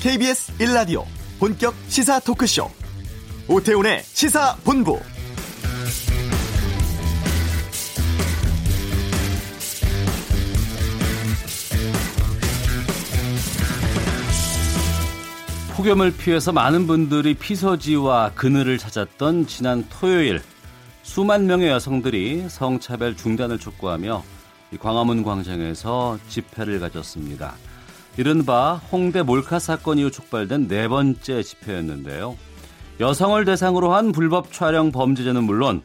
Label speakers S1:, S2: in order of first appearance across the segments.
S1: KBS 1라디오 본격 시사 토크쇼 오태훈의 시사본부
S2: 폭염을 피해서 많은 분들이 피서지와 그늘을 찾았던 지난 토요일 수만 명의 여성들이 성차별 중단을 촉구하며 광화문 광장에서 집회를 가졌습니다. 이른바 홍대 몰카 사건 이후 촉발된 네 번째 집회였는데요. 여성을 대상으로 한 불법 촬영 범죄자는 물론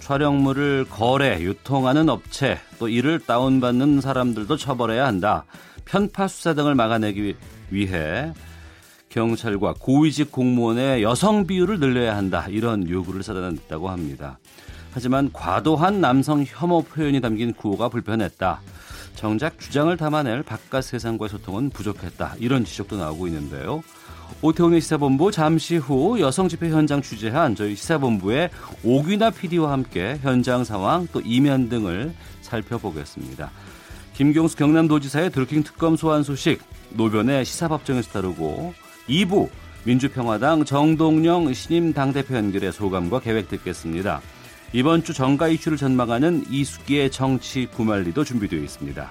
S2: 촬영물을 거래, 유통하는 업체, 또 이를 다운받는 사람들도 처벌해야 한다. 편파 수사 등을 막아내기 위해 경찰과 고위직 공무원의 여성 비율을 늘려야 한다. 이런 요구를 사단했다고 합니다. 하지만 과도한 남성 혐오 표현이 담긴 구호가 불편했다. 정작 주장을 담아낼 바깥 세상과의 소통은 부족했다. 이런 지적도 나오고 있는데요. 오태훈의 시사본부 잠시 후 여성 집회 현장 취재한 저희 시사본부의 오귀나 PD와 함께 현장 상황 또 이면 등을 살펴보겠습니다. 김경수 경남도지사의 드루킹 특검 소환 소식 노변의 시사법정에서 다루고 2부 민주평화당 정동영 신임 당대표 연결의 소감과 계획 듣겠습니다. 이번 주 정가 이슈를 전망하는 이수기의 정치 구말리도 준비되어 있습니다.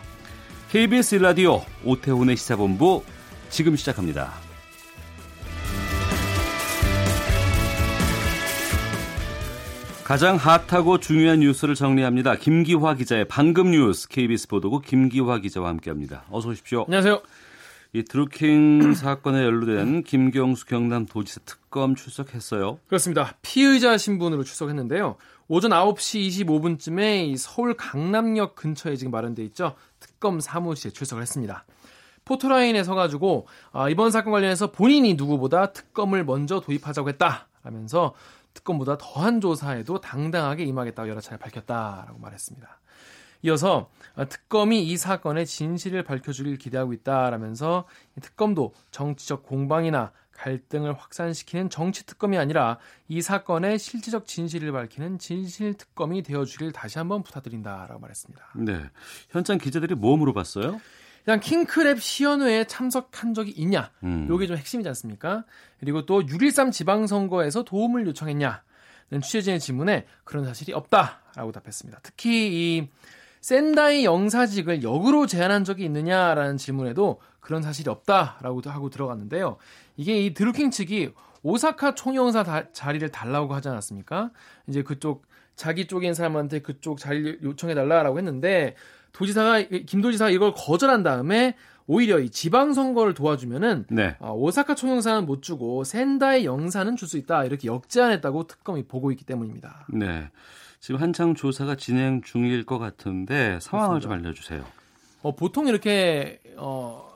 S2: KBS 라디오 오태훈의 시사본부 지금 시작합니다. 가장 핫하고 중요한 뉴스를 정리합니다. 김기화 기자의 방금 뉴스 KBS 보도국 김기화 기자와 함께합니다. 어서 오십시오.
S3: 안녕하세요.
S2: 이 드루킹 사건에 연루된 김경수 경남 도지사 특검 출석했어요.
S3: 그렇습니다. 피의자 신분으로 출석했는데요. 오전 9시 25분쯤에 서울 강남역 근처에 지금 마련돼 있죠. 특검 사무실에 출석을 했습니다. 포토라인에 서가지고 아, 이번 사건 관련해서 본인이 누구보다 특검을 먼저 도입하자고 했다라면서 특검보다 더한 조사에도 당당하게 임하겠다고 여러 차례 밝혔다라고 말했습니다. 이어서 특검이 이 사건의 진실을 밝혀주길 기대하고 있다라면서 특검도 정치적 공방이나 갈등을 확산시키는 정치 특검이 아니라 이 사건의 실질적 진실을 밝히는 진실 특검이 되어주길 다시 한번 부탁드린다라고 말했습니다.
S2: 네, 현장 기자들이 뭐 물어봤어요?
S3: 그냥 킹크랩 시연회에 참석한 적이 있냐? 음. 요게 좀 핵심이지 않습니까? 그리고 또 6.13 지방선거에서 도움을 요청했냐? 는 취재진의 질문에 그런 사실이 없다라고 답했습니다. 특히 이 센다이 영사직을 역으로 제안한 적이 있느냐라는 질문에도 그런 사실이 없다라고 하고 들어갔는데요. 이게 이 드루킹 측이 오사카 총영사 다, 자리를 달라고 하지 않았습니까? 이제 그쪽 자기 쪽인 사람한테 그쪽 자리를 요청해 달라라고 했는데 도지사가 김도지사가 이걸 거절한 다음에 오히려 이 지방 선거를 도와주면은 네. 어, 오사카 총영사는 못 주고 센다이 영사는 줄 수 있다 이렇게 역제안했다고 특검이 보고 있기 때문입니다.
S2: 네. 지금 한창 조사가 진행 중일 것 같은데 상황을 그렇습니다. 좀 알려주세요.
S3: 어, 보통 이렇게 어,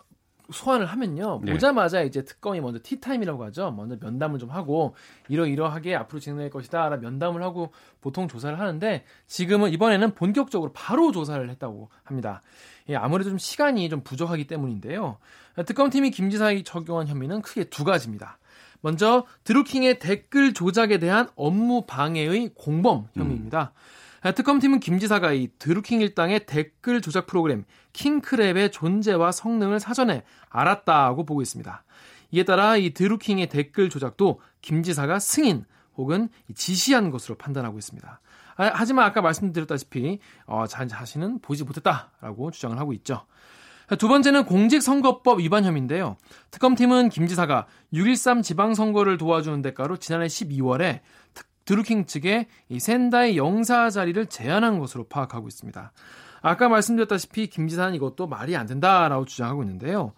S3: 소환을 하면요 네. 보자마자 이제 특검이 먼저 티타임이라고 하죠. 먼저 면담을 좀 하고 이러이러하게 앞으로 진행될 것이다. 면담을 하고 보통 조사를 하는데 지금은 이번에는 본격적으로 바로 조사를 했다고 합니다. 예, 아무래도 좀 시간이 좀 부족하기 때문인데요. 특검팀이 김 지사에 적용한 혐의는 크게 두 가지입니다. 먼저 드루킹의 댓글 조작에 대한 업무 방해의 공범 혐의입니다. 음. 특검팀은 김 지사가 이 드루킹 일당의 댓글 조작 프로그램 킹크랩의 존재와 성능을 사전에 알았다고 보고 있습니다. 이에 따라 이 드루킹의 댓글 조작도 김 지사가 승인 혹은 지시한 것으로 판단하고 있습니다. 아, 하지만 아까 말씀드렸다시피 어, 자신은 보지 못했다라고 주장을 하고 있죠. 두 번째는 공직선거법 위반 혐의인데요. 특검팀은 김 지사가 6.13 지방선거를 도와주는 대가로 지난해 12월에 드루킹 측에 이 센다의 영사 자리를 제안한 것으로 파악하고 있습니다. 아까 말씀드렸다시피 김 지사는 이것도 말이 안 된다라고 주장하고 있는데요.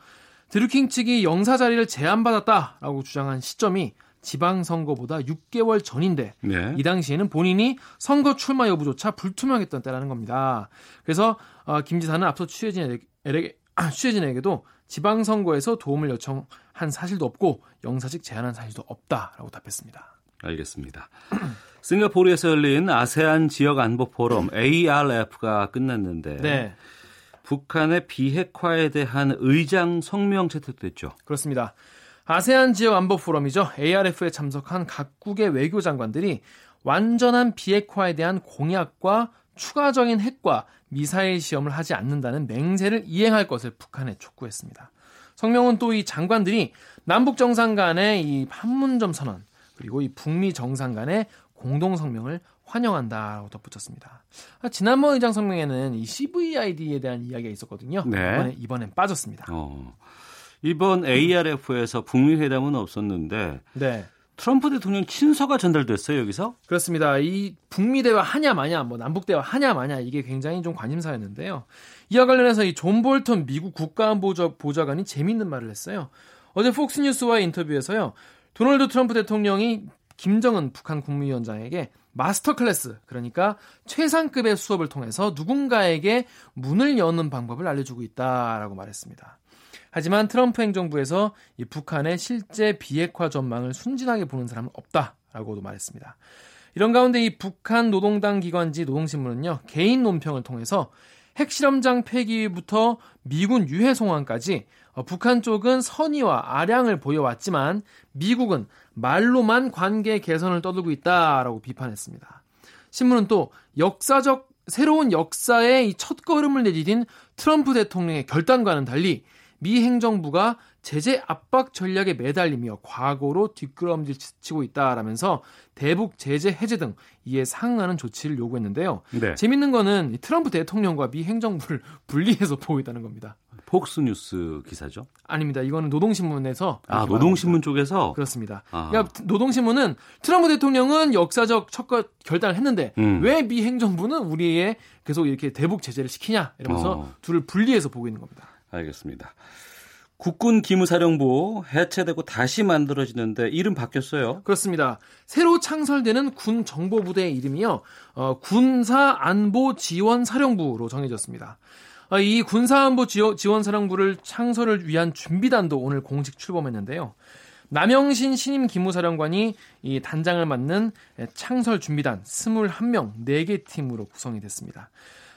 S3: 드루킹 측이 영사 자리를 제안받았다라고 주장한 시점이 지방선거보다 6개월 전인데 네. 이 당시에는 본인이 선거 출마 여부조차 불투명했던 때라는 겁니다. 그래서 어, 김 지사는 앞서 취재진에게 취재진에게도 지방선거에서 도움을 요청한 사실도 없고 영사직 제안한 사실도 없다라고 답했습니다.
S2: 알겠습니다. 싱가포르에서 열린 아세안 지역 안보 포럼 ARF가 끝났는데 네. 북한의 비핵화에 대한 의장 성명 채택됐죠.
S3: 그렇습니다. 아세안 지역 안보 포럼이죠. ARF에 참석한 각국의 외교 장관들이 완전한 비핵화에 대한 공약과 추가적인 핵과 미사일 시험을 하지 않는다는 맹세를 이행할 것을 북한에 촉구했습니다. 성명은 또 이 장관들이 남북 정상 간의 이 판문점 선언 그리고 이 북미 정상 간의 공동 성명을 환영한다라고 덧붙였습니다. 아, 지난번 의장 성명에는 이 CVID에 대한 이야기가 있었거든요. 네. 이번에 이번엔 빠졌습니다. 어.
S2: 이번 ARF에서 북미 회담은 없었는데 네. 트럼프 대통령 친서가 전달됐어요 여기서?
S3: 그렇습니다. 이 북미 대화 하냐 마냐, 뭐 남북 대화 하냐 마냐 이게 굉장히 좀 관심사였는데요. 이와 관련해서 이 존 볼턴 미국 국가안보보좌관이 재밌는 말을 했어요. 어제 폭스뉴스와의 인터뷰에서요. 도널드 트럼프 대통령이 김정은 북한 국무위원장에게 master class, 그러니까 최상급의 수업을 통해서 누군가에게 문을 여는 방법을 알려주고 있다라고 말했습니다. 하지만 트럼프 행정부에서 이 북한의 실제 비핵화 전망을 순진하게 보는 사람은 없다라고도 말했습니다. 이런 가운데 이 북한 노동당 기관지 노동신문은요 개인 논평을 통해서 핵실험장 폐기부터 미군 유해 송환까지 어, 북한 쪽은 선의와 아량을 보여왔지만 미국은 말로만 관계 개선을 떠들고 있다라고 비판했습니다. 신문은 또 역사적 새로운 역사의 첫 걸음을 내디딘 트럼프 대통령의 결단과는 달리 미 행정부가 제재 압박 전략에 매달리며 과거로 뒷걸음질 치고 있다라면서 대북 제재 해제 등 이에 상응하는 조치를 요구했는데요. 네. 재밌는 거는 트럼프 대통령과 미 행정부를 분리해서 보고 있다는 겁니다.
S2: 폭스뉴스 기사죠?
S3: 아닙니다. 이거는 노동신문에서
S2: 아 노동신문 쪽에서
S3: 그렇습니다. 아. 그러니까 노동신문은 트럼프 대통령은 역사적 첫 결단을 했는데 음. 왜미 행정부는 우리의 계속 이렇게 대북 제재를 시키냐 이러면서 어. 둘을 분리해서 보고 있는 겁니다.
S2: 알겠습니다. 국군 기무사령부 해체되고 다시 만들어지는데 이름 바뀌었어요.
S3: 그렇습니다. 새로 창설되는 군 정보부대의 이름이요. 어, 군사 안보 지원 사령부로 정해졌습니다. 어, 이 군사 안보 지원 사령부를 창설을 위한 준비단도 오늘 공식 출범했는데요. 남영신 신임 기무사령관이 이 단장을 맡는 창설 준비단 21명 4개 팀으로 구성이 됐습니다.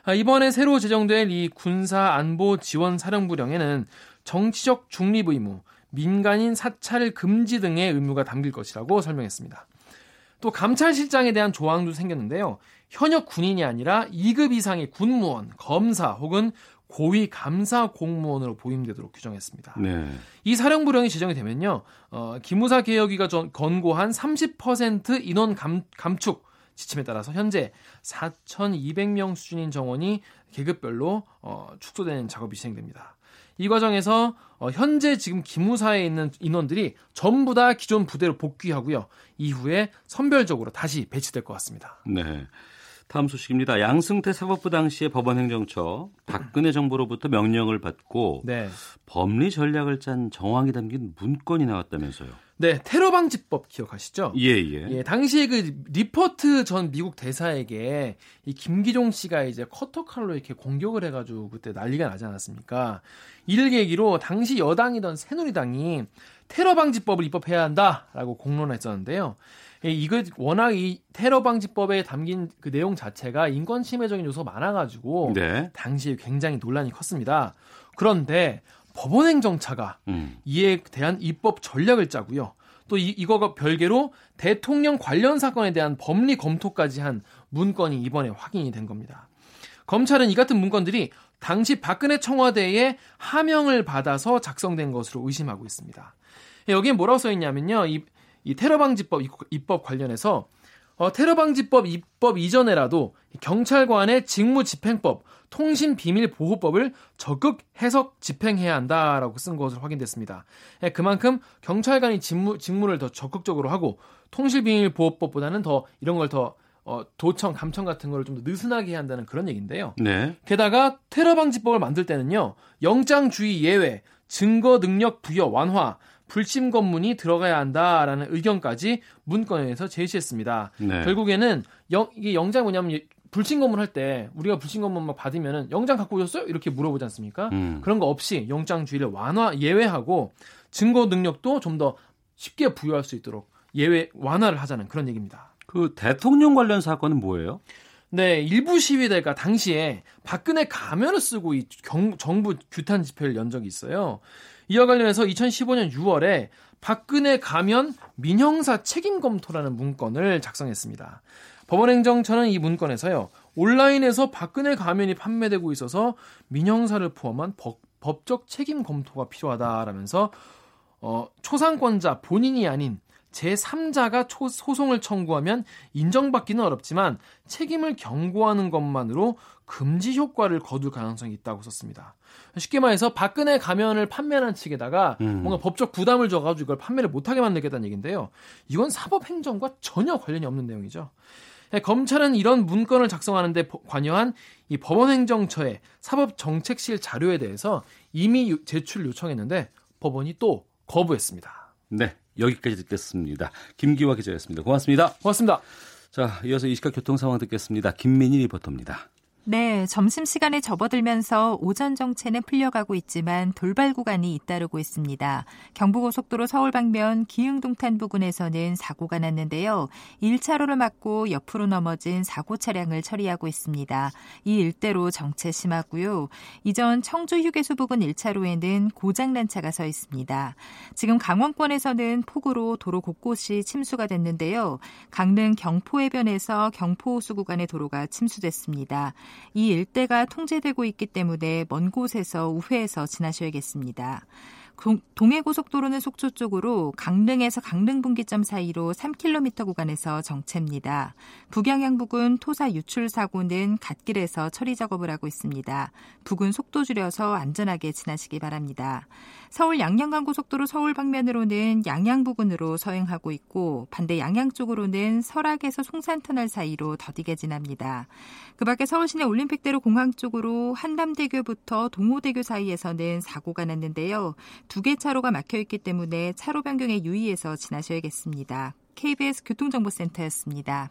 S3: 아, 이번에 새로 제정될 이 군사 안보 지원 사령부령에는 정치적 중립 의무, 민간인 사찰 금지 등의 의무가 담길 것이라고 설명했습니다. 또 감찰실장에 대한 조항도 생겼는데요. 현역 군인이 아니라 2급 이상의 군무원, 검사 혹은 고위 감사 공무원으로 보임되도록 규정했습니다. 네. 이 사령부령이 지정이 되면요, 어, 기무사 개혁위가 전, 권고한 30% 인원 감, 감축 지침에 따라서 현재 4,200명 수준인 정원이 계급별로 어, 축소되는 작업이 진행됩니다. 이 과정에서 어, 현재 지금 기무사에 있는 인원들이 전부 다 기존 부대로 복귀하고요. 이후에 선별적으로 다시 배치될 것 같습니다.
S2: 네. 다음 소식입니다. 양승태 사법부 당시의 법원행정처 박근혜 정부로부터 명령을 받고 네. 법리 전략을 짠 정황이 담긴 문건이 나왔다면서요.
S3: 네, 테러 방지법 기억하시죠?
S2: 예, 예.
S3: 예, 당시에 그 리퍼트 전 미국 대사에게 이 김기종 씨가 이제 커터 칼로 이렇게 공격을 해 가지고 그때 난리가 나지 않았습니까? 이를 계기로 당시 여당이던 새누리당이 테러 방지법을 입법해야 한다라고 공론했었는데요. 예, 이거 워낙 이 테러 방지법에 담긴 그 내용 자체가 인권 침해적인 요소가 많아가지고 네. 당시에 굉장히 논란이 컸습니다. 그런데 법원행정처가 음. 이에 대한 입법 전략을 짜고요. 또 이, 이거가 별개로 대통령 관련 사건에 대한 법리 검토까지 한 문건이 이번에 확인이 된 겁니다. 검찰은 이 같은 문건들이 당시 박근혜 청와대에 하명을 받아서 작성된 것으로 의심하고 있습니다. 여기에 뭐라고 써 있냐면요. 이, 이 테러 방지법 입법 관련해서 어, 테러 방지법 입법 이전에라도 경찰관의 직무 집행법, 통신 비밀 보호법을 적극 해석 집행해야 한다라고 쓴 것으로 확인됐습니다. 예, 그만큼 경찰관이 직무, 직무를 더 적극적으로 하고 통신 비밀 보호법보다는 더 이런 걸더 어, 도청, 감청 같은 걸 좀 더 느슨하게 해야 한다는 그런 얘기인데요. 네. 게다가 테러 방지법을 만들 때는요, 영장주의 예외, 증거 능력 부여 완화, 불심 검문이 들어가야 한다라는 의견까지 문건에서 제시했습니다. 네. 결국에는 영, 이게 영장이 뭐냐면 불신 검문 할 때 우리가 불신 검문 막 받으면은 영장 갖고 오셨어요? 이렇게 물어보지 않습니까? 음. 그런 거 없이 영장 주의를 완화 예외하고 증거 능력도 좀 더 쉽게 부여할 수 있도록 예외 완화를 하자는 그런 얘기입니다.
S2: 그 대통령 관련 사건은 뭐예요?
S3: 네, 일부 시위대가 당시에 박근혜 가면을 쓰고 이 경, 정부 규탄 집회를 연 적이 있어요. 이와 관련해서 2015년 6월에 박근혜 가면 민형사 책임 검토라는 문건을 작성했습니다. 법원행정처는 이 문건에서요. 온라인에서 박근혜 가면이 판매되고 있어서 민형사를 포함한 법, 법적 책임 검토가 필요하다라면서 어, 초상권자 본인이 아닌 제3자가 초, 소송을 청구하면 인정받기는 어렵지만 책임을 경고하는 것만으로 금지 효과를 거둘 가능성이 있다고 썼습니다. 쉽게 말해서 박근혜 가면을 판매하는 측에다가 음. 뭔가 법적 부담을 줘가지고 이걸 판매를 못하게 만들겠다는 얘기인데요. 이건 사법행정과 전혀 관련이 없는 내용이죠. 네, 검찰은 이런 문건을 작성하는데 관여한 이 법원행정처의 사법정책실 자료에 대해서 이미 제출 요청했는데 법원이 또 거부했습니다.
S2: 네, 여기까지 듣겠습니다. 김기화 기자였습니다. 고맙습니다.
S3: 고맙습니다.
S2: 자, 이어서 이 시각 교통 상황 듣겠습니다. 김민희 리포터입니다.
S4: 네, 점심시간에 접어들면서 오전 정체는 풀려가고 있지만 돌발 구간이 잇따르고 있습니다. 경부고속도로 서울 방면 기흥동탄 부근에서는 사고가 났는데요. 1차로를 막고 옆으로 넘어진 사고 차량을 처리하고 있습니다. 이 일대로 정체 심하고요. 이전 청주 휴게소 부근 1차로에는 고장난 차가 서 있습니다. 지금 강원권에서는 폭우로 도로 곳곳이 침수가 됐는데요. 강릉 경포해변에서 경포호수 구간의 도로가 침수됐습니다. 이 일대가 통제되고 있기 때문에 먼 곳에서 우회해서 지나셔야겠습니다. 동해 고속도로는 속초 쪽으로 강릉에서 강릉 분기점 사이로 3km 구간에서 정체입니다. 북양양 부근 토사 유출 사고는 갓길에서 처리 작업을 하고 있습니다. 부근 속도 줄여서 안전하게 지나시기 바랍니다. 서울 양양간 고속도로 서울 방면으로는 양양 부근으로 서행하고 있고 반대 양양 쪽으로는 설악에서 송산터널 사이로 더디게 지납니다. 그 밖에 서울 시내 올림픽대로 공항 쪽으로 한남대교부터 동호대교 사이에서는 사고가 났는데요. 두 개 차로가 막혀 있기 때문에 차로 변경에 유의해서 지나셔야겠습니다. KBS 교통정보센터였습니다.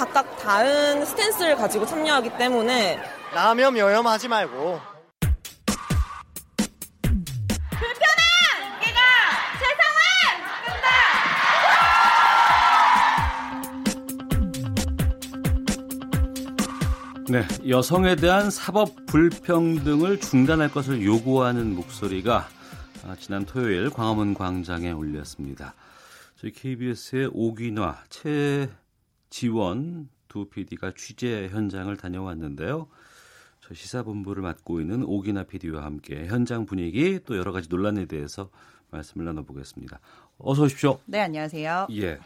S5: 각각 다른 스탠스를 가지고 참여하기 때문에
S6: 라면 여염하지 말고
S2: 네, 여성에 대한 사법 불평등을 중단할 것을 요구하는 목소리가 아, 지난 토요일 광화문 광장에 울렸습니다. 저희 KBS의 오기나 최 지원 두 PD가 취재 현장을 다녀왔는데요. 저 시사본부를 맡고 있는 오기나 PD와 함께 현장 분위기 또 여러 가지 논란에 대해서 말씀을 나눠보겠습니다. 어서 오십시오.
S7: 네, 안녕하세요.
S2: 예.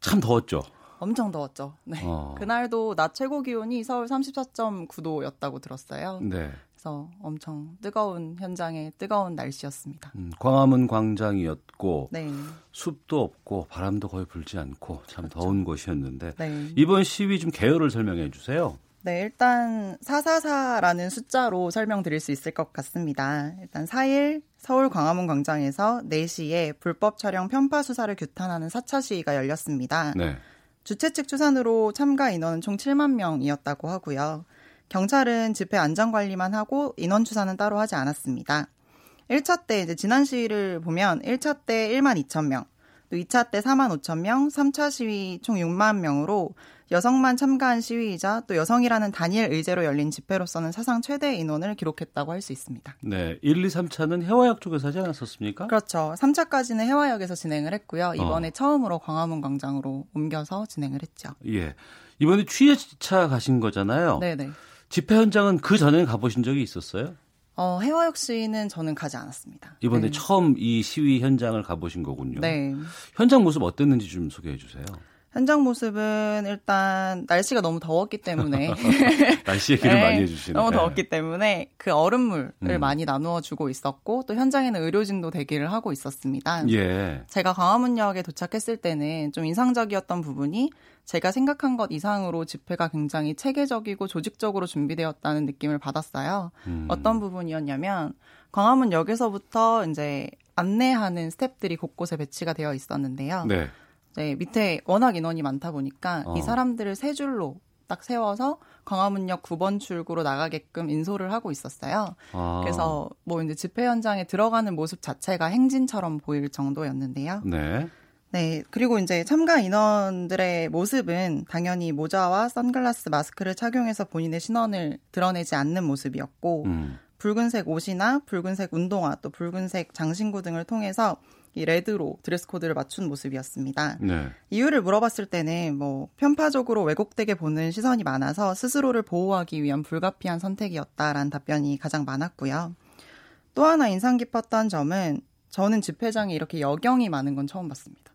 S2: 참 더웠죠.
S7: 엄청 더웠죠. 네. 어. 그날도 낮 최고 기온이 서울 34.9도였다고 들었어요. 네. 그래서 엄청 뜨거운 현장에 뜨거운 날씨였습니다. 음,
S2: 광화문 광장이었고 네. 숲도 없고 바람도 거의 불지 않고 참 그렇죠. 더운 곳이었는데 네. 이번 시위 좀 개요를 설명해 주세요.
S7: 네, 일단 444라는 숫자로 설명드릴 수 있을 것 같습니다. 일단 4일 서울 광화문 광장에서 4시에 불법 촬영 편파 수사를 규탄하는 4차 시위가 열렸습니다. 네. 주최 측 추산으로 참가 인원은 총 7만 명이었다고 하고요. 경찰은 집회 안전 관리만 하고 인원 추산은 따로 하지 않았습니다. 1차 때 이제 지난 시위를 보면 1차 때 1만 2천 명, 또 2차 때 4만 5천 명, 3차 시위 총 6만 명으로 여성만 참가한 시위이자 또 여성이라는 단일 의제로 열린 집회로서는 사상 최대 인원을 기록했다고 할 수 있습니다.
S2: 네. 1, 2, 3차는 해화역 쪽에서 하지 않았었습니까?
S7: 그렇죠. 3차까지는 해화역에서 진행을 했고요. 이번에 어. 처음으로 광화문 광장으로 옮겨서 진행을 했죠.
S2: 예. 이번에 취재차 가신 거잖아요. 네네. 집회 현장은 그 전에 가보신 적이 있었어요?
S7: 어, 해화역 시위는 저는 가지 않았습니다.
S2: 이번에 네. 처음 이 시위 현장을 가보신 거군요. 네. 현장 모습 어땠는지 좀 소개해 주세요.
S7: 현장 모습은 일단 날씨가 너무 더웠기 때문에
S2: 날씨 얘기를 네, 많이 해주시네.
S7: 너무 더웠기 때문에 그 얼음물을 음. 많이 나누어 주고 있었고 또 현장에는 의료진도 대기를 하고 있었습니다. 예. 제가 광화문역에 도착했을 때는 좀 인상적이었던 부분이 제가 생각한 것 이상으로 집회가 굉장히 체계적이고 조직적으로 준비되었다는 느낌을 받았어요. 음. 어떤 부분이었냐면 광화문역에서부터 이제 안내하는 스탭들이 곳곳에 배치가 되어 있었는데요. 네. 네, 밑에 워낙 인원이 많다 보니까 어. 이 사람들을 세 줄로 딱 세워서 광화문역 9번 출구로 나가게끔 인솔을 하고 있었어요. 아. 그래서 뭐 이제 집회 현장에 들어가는 모습 자체가 행진처럼 보일 정도였는데요. 네. 네. 그리고 이제 참가 인원들의 모습은 당연히 모자와 선글라스, 마스크를 착용해서 본인의 신원을 드러내지 않는 모습이었고, 음. 붉은색 옷이나 붉은색 운동화 또 붉은색 장신구 등을 통해서 이 레드로 드레스 코드를 맞춘 모습이었습니다. 네. 이유를 물어봤을 때는 뭐 편파적으로 왜곡되게 보는 시선이 많아서 스스로를 보호하기 위한 불가피한 선택이었다라는 답변이 가장 많았고요. 또 하나 인상 깊었던 점은 저는 집회장에 이렇게 여경이 많은 건 처음 봤습니다.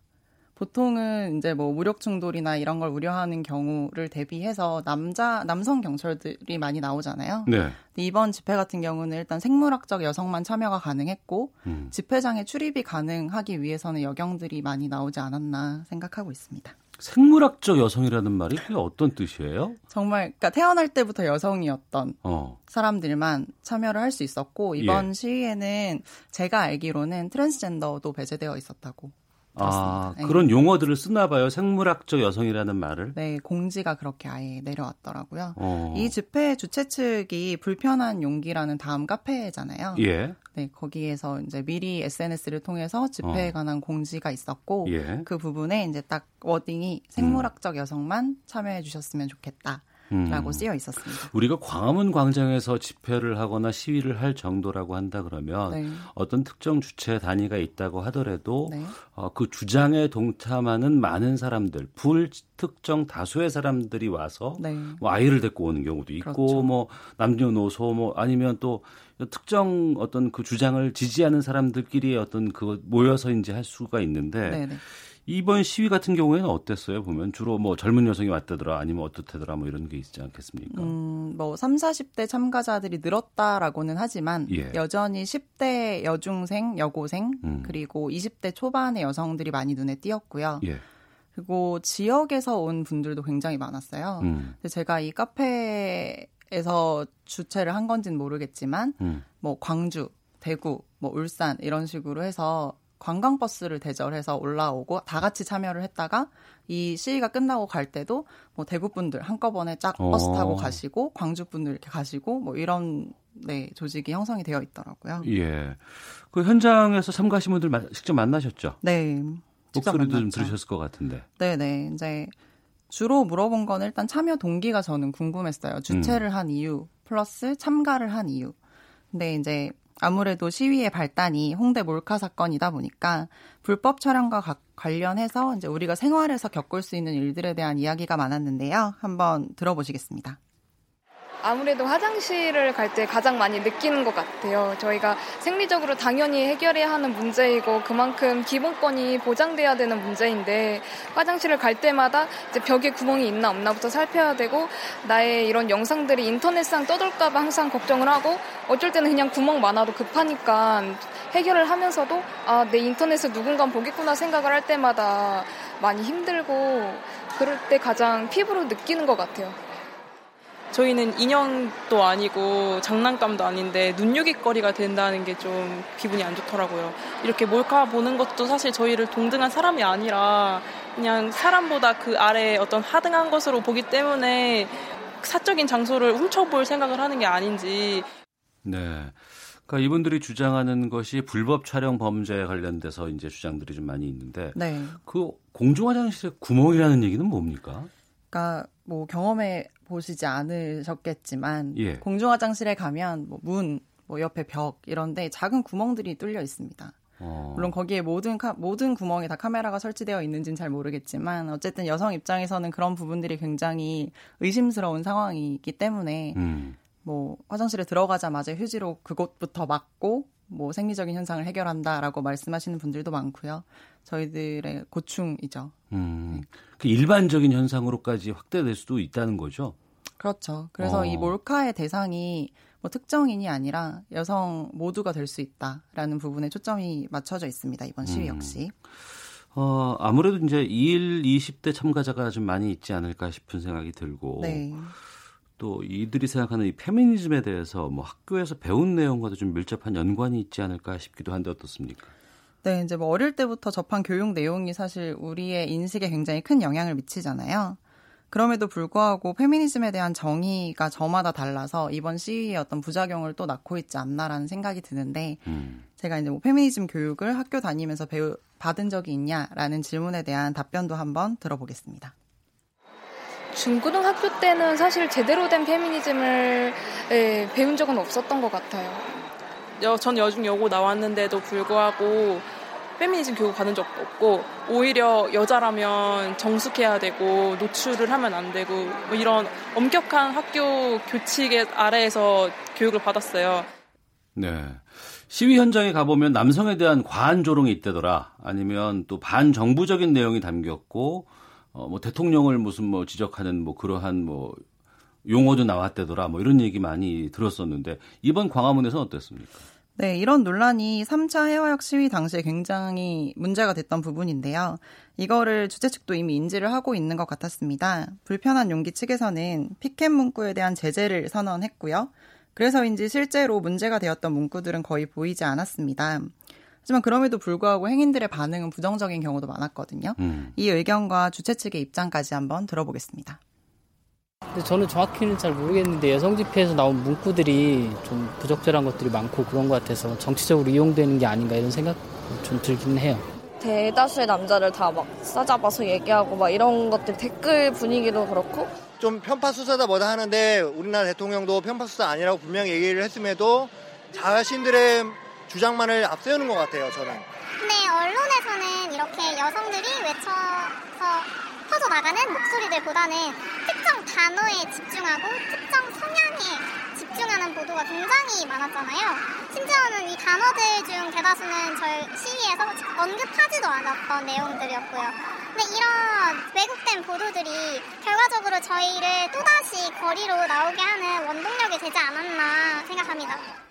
S7: 보통은 이제 뭐 무력 충돌이나 이런 걸 우려하는 경우를 대비해서 남자 남성 경찰들이 많이 나오잖아요. 네. 이번 집회 같은 경우는 일단 생물학적 여성만 참여가 가능했고 음. 집회장에 출입이 가능하기 위해서는 여경들이 많이 나오지 않았나 생각하고 있습니다.
S2: 생물학적 여성이라는 말이 그게 어떤 뜻이에요?
S7: 정말 그러니까 태어날 때부터 여성이었던 어. 사람들만 참여를 할 수 있었고 이번 예. 시위에는 제가 알기로는 트랜스젠더도 배제되어 있었다고
S2: 아, 네. 그런 용어들을 쓰나 봐요. 생물학적 여성이라는 말을.
S7: 네, 공지가 그렇게 아예 내려왔더라고요. 어. 이 집회 주최 측이 불편한 용기라는 다음 카페잖아요. 예. 네, 거기에서 이제 미리 SNS를 통해서 집회에 어. 관한 공지가 있었고 예. 그 부분에 이제 딱 워딩이 생물학적 여성만 참여해 주셨으면 좋겠다. 라고 음. 쓰여 있었습니다.
S2: 우리가 광화문 광장에서 집회를 하거나 시위를 할 정도라고 한다 그러면 네. 어떤 특정 주체 단위가 있다고 하더라도 네. 어, 그 주장에 동참하는 많은 사람들, 불특정 다수의 사람들이 와서 네. 뭐 아이를 데리고 오는 경우도 있고 그렇죠. 뭐 남녀노소 뭐 아니면 또 특정 어떤 그 주장을 지지하는 사람들끼리 어떤 그 모여서 이제 할 수가 있는데 네네. 네. 이번 시위 같은 경우에는 어땠어요? 보면 주로 뭐 젊은 여성이 왔다더라 아니면 어떻다더라 뭐 이런 게 있지 않겠습니까?
S7: 음, 뭐 3, 40대 참가자들이 늘었다라고는 하지만 예. 여전히 10대 여중생, 여고생 음. 그리고 20대 초반의 여성들이 많이 눈에 띄었고요. 예. 그리고 지역에서 온 분들도 굉장히 많았어요. 음. 제가 이 카페에서 주최를 한 건지는 모르겠지만 음. 뭐 광주, 대구, 뭐 울산 이런 식으로 해서 관광버스를 대절해서 올라오고 다 같이 참여를 했다가 이 시위가 끝나고 갈 때도 뭐 대구 분들 한꺼번에 쫙 어. 버스 타고 가시고 광주 분들 이렇게 가시고 뭐 이런 네 조직이 형성이 되어 있더라고요.
S2: 예. 그 현장에서 참가하신 분들 직접 만나셨죠?
S7: 네.
S2: 목소리도 좀 들으셨을 것 같은데.
S7: 네네. 네. 이제 주로 물어본 건 일단 참여 동기가 저는 궁금했어요. 주최를 음. 한 이유 플러스 참가를 한 이유. 근데 이제 아무래도 시위의 발단이 홍대 몰카 사건이다 보니까 불법 촬영과 가, 관련해서 이제 우리가 생활에서 겪을 수 있는 일들에 대한 이야기가 많았는데요. 한번 들어보시겠습니다.
S8: 아무래도 화장실을 갈 때 가장 많이 느끼는 것 같아요. 저희가 생리적으로 당연히 해결해야 하는 문제이고 그만큼 기본권이 보장돼야 되는 문제인데 화장실을 갈 때마다 이제 벽에 구멍이 있나 없나부터 살펴야 되고 나의 이런 영상들이 인터넷상 떠돌까봐 항상 걱정을 하고 어쩔 때는 그냥 구멍 많아도 급하니까 해결을 하면서도 아, 내 인터넷을 누군가 보겠구나 생각을 할 때마다 많이 힘들고 그럴 때 가장 피부로 느끼는 것 같아요.
S9: 저희는 인형도 아니고 장난감도 아닌데 눈요깃거리가 된다는 게 좀 기분이 안 좋더라고요. 이렇게 몰카 보는 것도 사실 저희를 동등한 사람이 아니라 그냥 사람보다 그 아래 어떤 하등한 것으로 보기 때문에 사적인 장소를 훔쳐볼 생각을 하는 게 아닌지.
S2: 네. 그러니까 이분들이 주장하는 것이 불법 촬영 범죄에 관련돼서 이제 주장들이 좀 많이 있는데 네. 그 공중 화장실에 구멍이라는 얘기는 뭡니까?
S7: 그러니까 뭐 경험해 보시지 않으셨겠지만 예. 공중 화장실에 가면 뭐 문, 뭐 옆에 벽 이런데 작은 구멍들이 뚫려 있습니다. 어. 물론 거기에 모든 카, 모든 구멍에 다 카메라가 설치되어 있는지는 잘 모르겠지만 어쨌든 여성 입장에서는 그런 부분들이 굉장히 의심스러운 상황이기 때문에 음. 뭐 화장실에 들어가자마자 휴지로 그곳부터 막고 뭐 생리적인 현상을 해결한다라고 말씀하시는 분들도 많고요. 저희들의 고충이죠. 음,
S2: 그 일반적인 현상으로까지 확대될 수도 있다는 거죠.
S7: 그렇죠. 그래서 어. 이 몰카의 대상이 뭐 특정인이 아니라 여성 모두가 될 수 있다라는 부분에 초점이 맞춰져 있습니다. 이번 시위 음. 역시.
S2: 어, 아무래도 이제 2일 20대 참가자가 좀 많이 있지 않을까 싶은 생각이 들고. 네. 또 이들이 생각하는 이 페미니즘에 대해서 뭐 학교에서 배운 내용과도 좀 밀접한 연관이 있지 않을까 싶기도 한데 어떻습니까?
S7: 네, 이제 뭐 어릴 때부터 접한 교육 내용이 사실 우리의 인식에 굉장히 큰 영향을 미치잖아요. 그럼에도 불구하고 페미니즘에 대한 정의가 저마다 달라서 이번 시위의 어떤 부작용을 또 낳고 있지 않나라는 생각이 드는데 음. 제가 이제 뭐 페미니즘 교육을 학교 다니면서 배우, 받은 적이 있냐라는 질문에 대한 답변도 한번 들어보겠습니다.
S8: 중고등학교 때는 사실 제대로 된 페미니즘을 예, 배운 적은 없었던 것 같아요.
S9: 전 여중 여고 나왔는데도 불구하고 페미니즘 교육 받은 적도 없고 오히려 여자라면 정숙해야 되고 노출을 하면 안 되고 뭐 이런 엄격한 학교 교칙의 아래에서 교육을 받았어요.
S2: 네. 시위 현장에 가보면 남성에 대한 과한 조롱이 있다더라. 아니면 또 반정부적인 내용이 담겼고, 어, 뭐 대통령을 무슨 뭐 지적하는 뭐 그러한 뭐 용어도 나왔다더라. 뭐 이런 얘기 많이 들었었는데, 이번 광화문에서는 어땠습니까?
S7: 네, 이런 논란이 3차 해화역 시위 당시에 굉장히 문제가 됐던 부분인데요. 이거를 주최 측도 이미 인지를 하고 있는 것 같았습니다. 불편한 용기 측에서는 피켓 문구에 대한 제재를 선언했고요. 그래서인지 실제로 문제가 되었던 문구들은 거의 보이지 않았습니다. 하지만 그럼에도 불구하고 행인들의 반응은 부정적인 경우도 많았거든요. 음. 이 의견과 주최 측의 입장까지 한번 들어보겠습니다.
S10: 저는 정확히는 잘 모르겠는데 여성 집회에서 나온 문구들이 좀 부적절한 것들이 많고 그런 것 같아서 정치적으로 이용되는 게 아닌가 이런 생각 좀 들긴 해요.
S11: 대다수의 남자를 다 막 싸잡아서 얘기하고 막 이런 것들 댓글 분위기도 그렇고
S6: 좀 편파 수사다 뭐다 하는데 우리나라 대통령도 편파 수사 아니라고 분명히 얘기를 했음에도 자신들의 주장만을 앞세우는 것 같아요 저는.
S12: 근데 언론에서는 이렇게 여성들이 외쳐서 퍼져나가는 목소리들보다는 특정 단어에 집중하고 특정 성향에 집중하는 보도가 굉장히 많았잖아요. 심지어는 이 단어들 중 대다수는 저희 시위에서 언급하지도 않았던 내용들이었고요. 근데 이런 왜곡된 보도들이 결과적으로 저희를 또다시 거리로 나오게 하는 원동력이 되지 않았나 생각합니다.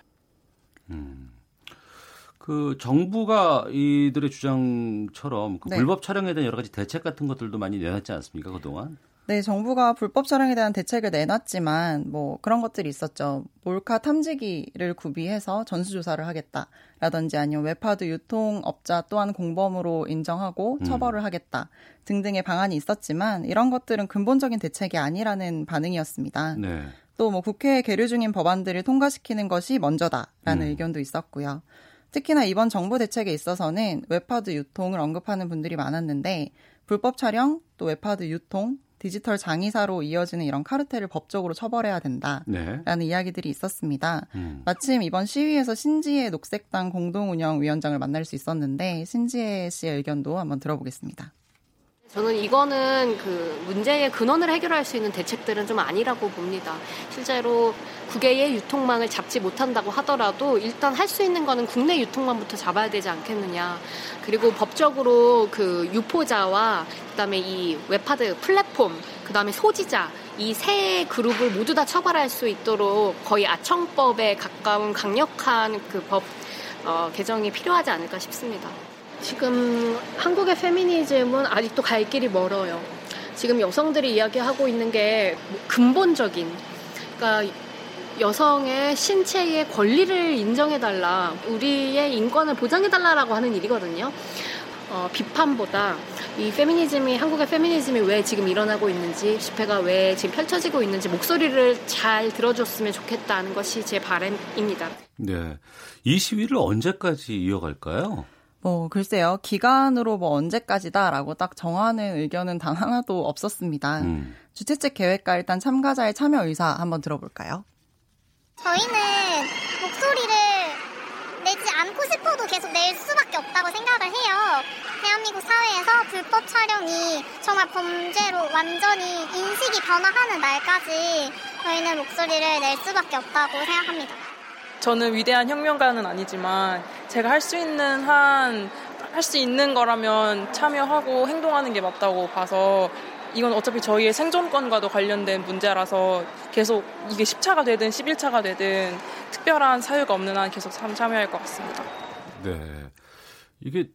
S2: 그 정부가 이들의 주장처럼 그 네. 불법 촬영에 대한 여러 가지 대책 같은 것들도 많이 내놨지 않습니까 그동안?
S7: 네, 정부가 불법 촬영에 대한 대책을 내놨지만 뭐 그런 것들이 있었죠. 몰카 탐지기를 구비해서 전수조사를 하겠다라든지 아니면 웹하드 유통업자 또한 공범으로 인정하고 음. 처벌을 음. 하겠다 등등의 방안이 있었지만 이런 것들은 근본적인 대책이 아니라는 반응이었습니다. 네. 또뭐 국회에 계류 중인 법안들을 통과시키는 것이 먼저다라는 음. 의견도 있었고요. 특히나 이번 정부 대책에 있어서는 웹하드 유통을 언급하는 분들이 많았는데 불법 촬영 또 웹하드 유통 디지털 장의사로 이어지는 이런 카르텔을 법적으로 처벌해야 된다라는 네. 이야기들이 있었습니다. 음. 마침 이번 시위에서 신지혜 녹색당 공동운영위원장을 만날 수 있었는데 신지혜 씨의 의견도 한번 들어보겠습니다.
S13: 저는 이거는 그 문제의 근원을 해결할 수 있는 대책들은 좀 아니라고 봅니다. 실제로 국외의 유통망을 잡지 못한다고 하더라도 일단 할 수 있는 거는 국내 유통망부터 잡아야 되지 않겠느냐. 그리고 법적으로 그 유포자와 그다음에 이 웹하드 플랫폼, 그다음에 소지자 이 세 그룹을 모두 다 처벌할 수 있도록 거의 아청법에 가까운 강력한 그법 어, 개정이 필요하지 않을까 싶습니다. 지금 한국의 페미니즘은 아직도 갈 길이 멀어요. 지금 여성들이 이야기하고 있는 게 근본적인, 그러니까 여성의 신체의 권리를 인정해달라, 우리의 인권을 보장해달라라고 하는 일이거든요. 어, 비판보다 이 페미니즘이 한국의 페미니즘이 왜 지금 일어나고 있는지 집회가 왜 지금 펼쳐지고 있는지 목소리를 잘 들어줬으면 좋겠다는 것이 제 바람입니다.
S2: 네, 이 시위를 언제까지 이어갈까요?
S7: 뭐 글쎄요 기간으로 뭐 언제까지다라고 딱 정하는 의견은 단 하나도 없었습니다. 음. 주최 측 계획과 일단 참가자의 참여 의사 한번 들어볼까요?
S12: 저희는 목소리를 내지 않고 싶어도 계속 낼 수밖에 없다고 생각을 해요. 대한민국 사회에서 불법 촬영이 정말 범죄로 완전히 인식이 변화하는 날까지 저희는 목소리를 낼 수밖에 없다고 생각합니다.
S9: 저는 위대한 혁명가는 아니지만 제가 할 수 있는 한 할 수 있는 거라면 참여하고 행동하는 게 맞다고 봐서 이건 어차피 저희의 생존권과도 관련된 문제라서 계속 이게 10차가 되든 11차가 되든 특별한 사유가 없는 한 계속 참여할 것 같습니다.
S2: 네. 이게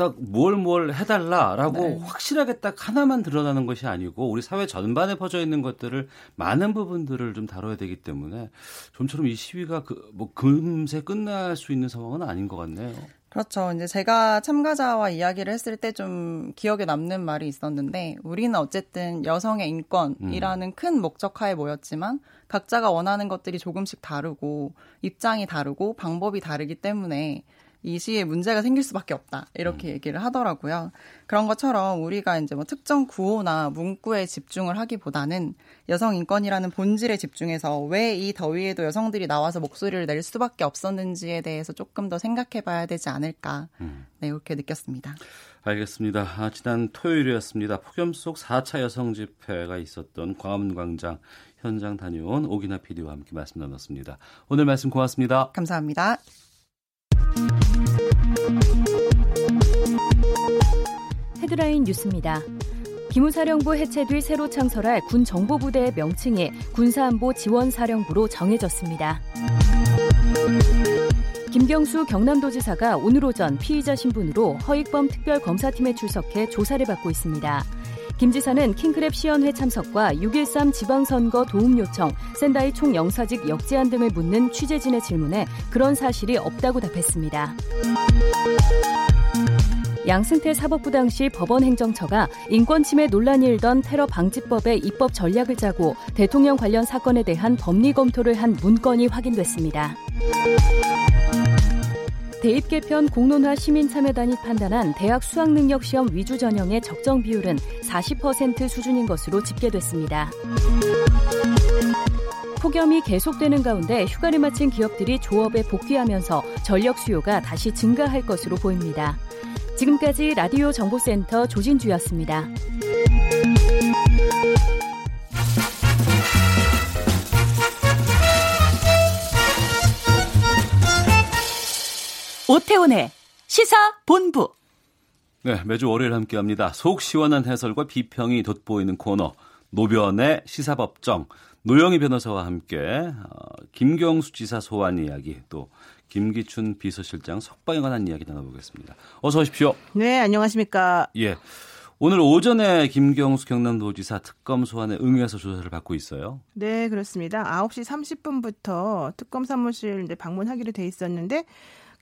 S2: 딱 뭘 뭘 해달라라고 네. 확실하게 딱 하나만 드러나는 것이 아니고 우리 사회 전반에 퍼져 있는 것들을 많은 부분들을 좀 다뤄야 되기 때문에 좀처럼 이 시위가 그, 뭐 금세 끝날 수 있는 상황은 아닌 것 같네요.
S7: 그렇죠. 이제 제가 참가자와 이야기를 했을 때 좀 기억에 남는 말이 있었는데 우리는 어쨌든 여성의 인권이라는 음. 큰 목적하에 모였지만 각자가 원하는 것들이 조금씩 다르고 입장이 다르고 방법이 다르기 때문에 이 시에 문제가 생길 수밖에 없다. 이렇게 음. 얘기를 하더라고요. 그런 것처럼 우리가 이제 뭐 특정 구호나 문구에 집중을 하기보다는 여성 인권이라는 본질에 집중해서 왜 이 더위에도 여성들이 나와서 목소리를 낼 수밖에 없었는지에 대해서 조금 더 생각해 봐야 되지 않을까. 음. 네, 이렇게 느꼈습니다.
S2: 알겠습니다. 아, 지난 토요일이었습니다. 폭염 속 4차 여성 집회가 있었던 광화문 광장 현장 다녀온 오기나 PD와 함께 말씀 나눴습니다. 오늘 말씀 고맙습니다.
S7: 감사합니다.
S14: 헤드라인 뉴스입니다. 기무사령부 해체 뒤 새로 창설할 군 정보부대의 명칭이 군사안보 지원사령부로 정해졌습니다. 김경수 경남도지사가 오늘 오전 피의자 신분으로 허익범 특별검사팀에 출석해 조사를 받고 있습니다. 김 지사는 킹크랩 시연회 참석과 6.13 지방선거 도움 요청, 샌다이 총영사직 역제안 등을 묻는 취재진의 질문에 그런 사실이 없다고 답했습니다. 양승태 사법부 당시 법원 행정처가 인권 침해 논란이 일던 테러 방지법의 입법 전략을 짜고 대통령 관련 사건에 대한 법리 검토를 한 문건이 확인됐습니다. 대입 개편 공론화 시민참여단이 판단한 대학 수학능력 시험 위주 전형의 적정 비율은 40% 수준인 것으로 집계됐습니다. 폭염이 계속되는 가운데 휴가를 마친 기업들이 조업에 복귀하면서 전력 수요가 다시 증가할 것으로 보입니다. 지금까지 라디오 정보센터 조진주였습니다.
S15: 오태훈의 시사 본부.
S2: 네, 매주 월요일 함께합니다. 속 시원한 해설과 비평이 돋보이는 코너 노변의 시사법정 노영희 변호사와 함께 어, 김경수 지사 소환 이야기 또 김기춘 비서실장 석방에 관한 이야기 나눠보겠습니다. 어서 오십시오.
S16: 네, 안녕하십니까.
S2: 예. 오늘 오전에 김경수 경남도지사 특검 소환에 응해서 조사를 받고 있어요.
S16: 네, 그렇습니다. 9시 30분부터 특검 사무실 방문하기로 돼 있었는데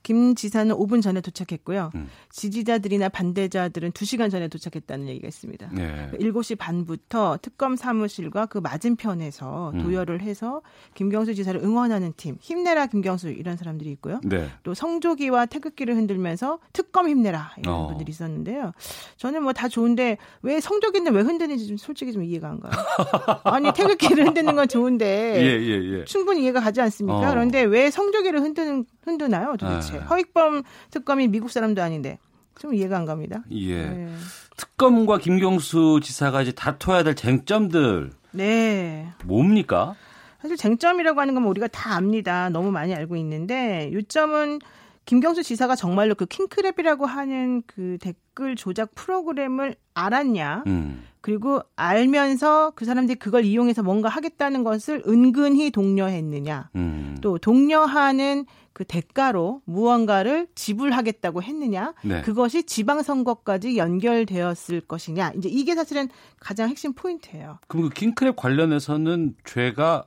S16: 김 지사는 5분 전에 도착했고요. 음. 지지자들이나 반대자들은 2시간 전에 도착했다는 얘기가 있습니다. 네. 7시 반부터 특검 사무실과 그 맞은편에서 음. 도열을 해서 김경수 지사를 응원하는 팀, 힘내라 김경수 이런 사람들이 있고요. 네. 또 성조기와 태극기를 흔들면서 특검 힘내라 이런 어. 분들이 있었는데요. 저는 뭐 다 좋은데 왜 성조기는 왜 흔드는지 좀 솔직히 좀 이해가 안 가요. 아니 태극기를 흔드는 건 좋은데 예, 예, 예. 충분히 이해가 가지 않습니까? 어. 그런데 왜 성조기를 흔드는 흔드나요 도대체? 네. 허익범 특검이 미국 사람도 아닌데 좀 이해가 안 갑니다.
S2: 예. 네. 특검과 김경수 지사가 이제 다퉈야 될 쟁점들. 네. 뭡니까?
S16: 사실 쟁점이라고 하는 건뭐 우리가 다 압니다. 너무 많이 알고 있는데 요점은 김경수 지사가 정말로 그 킹크랩이라고 하는 그 댓글 조작 프로그램을 알았냐. 음. 그리고 알면서 그 사람들이 그걸 이용해서 뭔가 하겠다는 것을 은근히 독려했느냐. 음. 또 독려하는 그 대가로 무언가를 지불하겠다고 했느냐. 네. 그것이 지방선거까지 연결되었을 것이냐. 이제 이게 사실은 가장 핵심 포인트예요.
S2: 그럼 그 킹크랩 관련해서는 죄가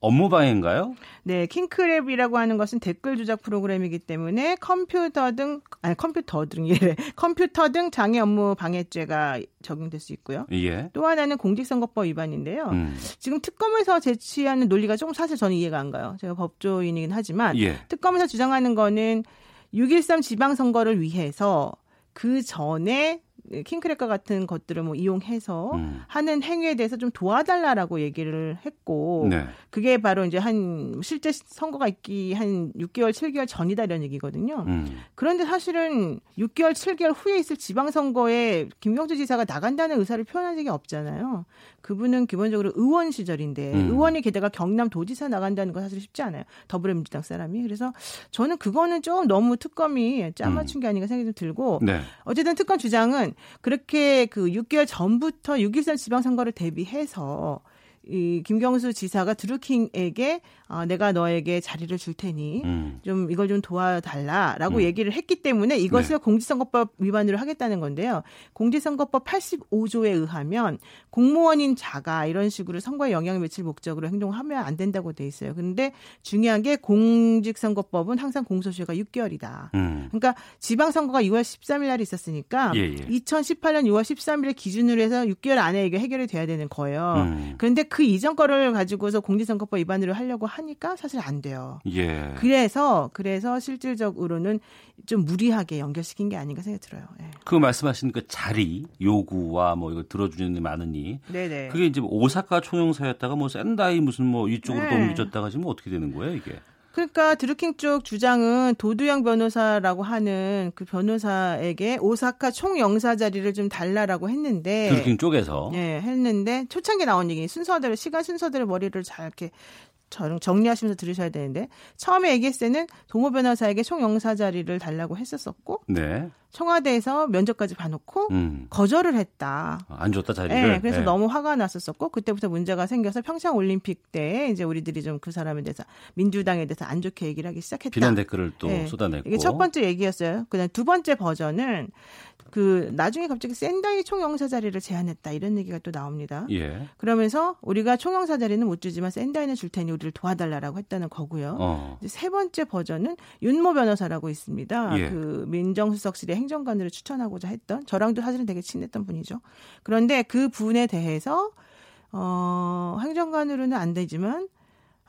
S2: 업무방해인가요?
S16: 네, 킹크랩이라고 하는 것은 댓글 조작 프로그램이기 때문에 컴퓨터 등 아니 컴퓨터 등이 컴퓨터 등 장애 업무 방해죄가 적용될 수 있고요. 예. 또 하나는 공직선거법 위반인데요. 음. 지금 특검에서 제시하는 논리가 조금 사실 저는 이해가 안 가요. 제가 법조인이긴 하지만 예. 특검에서 주장하는 거는 6.13 지방선거를 위해서 그 전에 킹크랩과 같은 것들을 뭐 이용해서 음. 하는 행위에 대해서 좀 도와달라라고 얘기를 했고 네. 그게 바로 이제 한 실제 선거가 있기 한 6개월 7개월 전이다 이런 얘기거든요. 음. 그런데 사실은 6개월 7개월 후에 있을 지방선거에 김경주 지사가 나간다는 의사를 표현한 적이 없잖아요. 그분은 기본적으로 의원 시절인데 음. 의원이 게다가 경남 도지사 나간다는 건 사실 쉽지 않아요. 더불어민주당 사람이 그래서 저는 그거는 좀 너무 특검이 짜맞춘 게 아닌가 생각이 좀 들고 네. 어쨌든 특검 주장은 그렇게 그 6개월 전부터 6.13 지방선거를 대비해서 이 김경수 지사가 드루킹에게 어, 내가 너에게 자리를 줄 테니 음. 좀 이걸 좀 도와달라라고 음. 얘기를 했기 때문에 이것을 네. 공직선거법 위반으로 하겠다는 건데요. 공직선거법 85조에 의하면 공무원인 자가 이런 식으로 선거에 영향을 미칠 목적으로 행동하면 안 된다고 돼 있어요. 그런데 중요한 게 공직선거법은 항상 공소시효가 6개월이다. 음. 그러니까 지방선거가 6월 13일 날 있었으니까 예, 예. 2018년 6월 13일을 기준으로 해서 6개월 안에 이게 해결이 돼야 되는 거예요. 음. 그런데 그 이전 거를 가지고서 공직선거법 위반으로 하려고 하니까 사실 안 돼요. 예. 그래서 그래서 실질적으로는 좀 무리하게 연결시킨 게 아닌가 생각이 들어요. 예.
S2: 그 말씀하신 그 자리 요구와 뭐 이거 들어주는 많으니 네네. 그게 이제 오사카 총영사였다가 뭐 샌다이 무슨 뭐 이쪽으로 네. 옮겨졌다가 지금 어떻게 되는 거예요 이게?
S16: 그러니까 드루킹 쪽 주장은 도두영 변호사라고 하는 그 변호사에게 오사카 총영사 자리를 좀 달라라고 했는데.
S2: 드루킹 쪽에서?
S16: 예 했는데 초창기 나온 얘기. 순서대로 시간 순서대로 머리를 잘 이렇게 정리하시면서 들으셔야 되는데 처음에 얘기했을 때는 동호 변호사에게 총영사 자리를 달라고 했었었고 네. 청와대에서 면접까지 봐놓고 음. 거절을 했다.
S2: 안 줬다 자리를. 네,
S16: 그래서 네. 너무 화가 났었었고 그때부터 문제가 생겨서 평창 올림픽 때 이제 우리들이 좀 그 사람에 대해서 민주당에 대해서 안 좋게 얘기를 하기 시작했다.
S2: 비난 댓글을 또 네. 쏟아냈고.
S16: 이게 첫 번째 얘기였어요. 그다음 두 번째 버전은 그 나중에 갑자기 샌다이 총영사 자리를 제안했다 이런 얘기가 또 나옵니다. 예. 그러면서 우리가 총영사 자리는 못 주지만 샌다이는 줄 테니 우리를 도와달라라고 했다는 거고요. 어. 세 번째 버전은 윤모 변호사라고 있습니다. 예. 그 민정수석실의 행정관으로 추천하고자 했던 저랑도 사실은 되게 친했던 분이죠. 그런데 그 분에 대해서 어 행정관으로는 안 되지만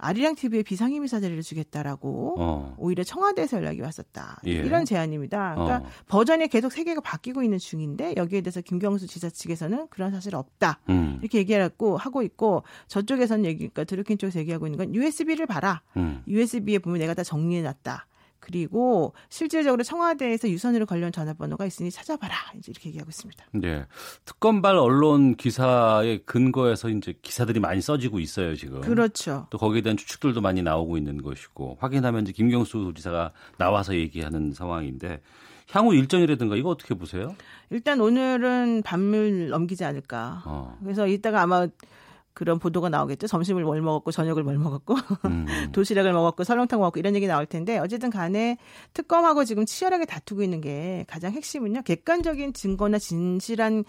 S16: 아리랑 TV에 비상임이사 자리를 주겠다라고 어. 오히려 청와대에서 연락이 왔었다. 예. 이런 제안입니다. 그러니까 어. 버전이 계속 세 개가 바뀌고 있는 중인데 여기에 대해서 김경수 지사 측에서는 그런 사실 없다. 음. 이렇게 얘기하고 하고 있고 저쪽에서는 얘기, 그러니까 드루킨 쪽에서 얘기하고 있는 건 USB를 봐라. 음. USB에 보면 내가 다 정리해 놨다. 그리고 실질적으로 청와대에서 유선으로 관련 전화번호가 있으니 찾아봐라. 이제 이렇게 얘기하고 있습니다.
S2: 네. 특검발 언론 기사의 근거에서 이제 기사들이 많이 써지고 있어요, 지금.
S16: 그렇죠.
S2: 또 거기에 대한 추측들도 많이 나오고 있는 것이고 확인하면 이제 김경수 지사가 나와서 얘기하는 상황인데 향후 일정이라든가 이거 어떻게 보세요?
S16: 일단 오늘은 밤을 넘기지 않을까. 어. 그래서 이따가 아마 그런 보도가 나오겠죠. 점심을 뭘 먹었고 저녁을 뭘 먹었고 음. 도시락을 먹었고 설렁탕 먹었고 이런 얘기 나올 텐데 어쨌든 간에 특검하고 지금 치열하게 다투고 있는 게 가장 핵심은요. 객관적인 증거나 진실한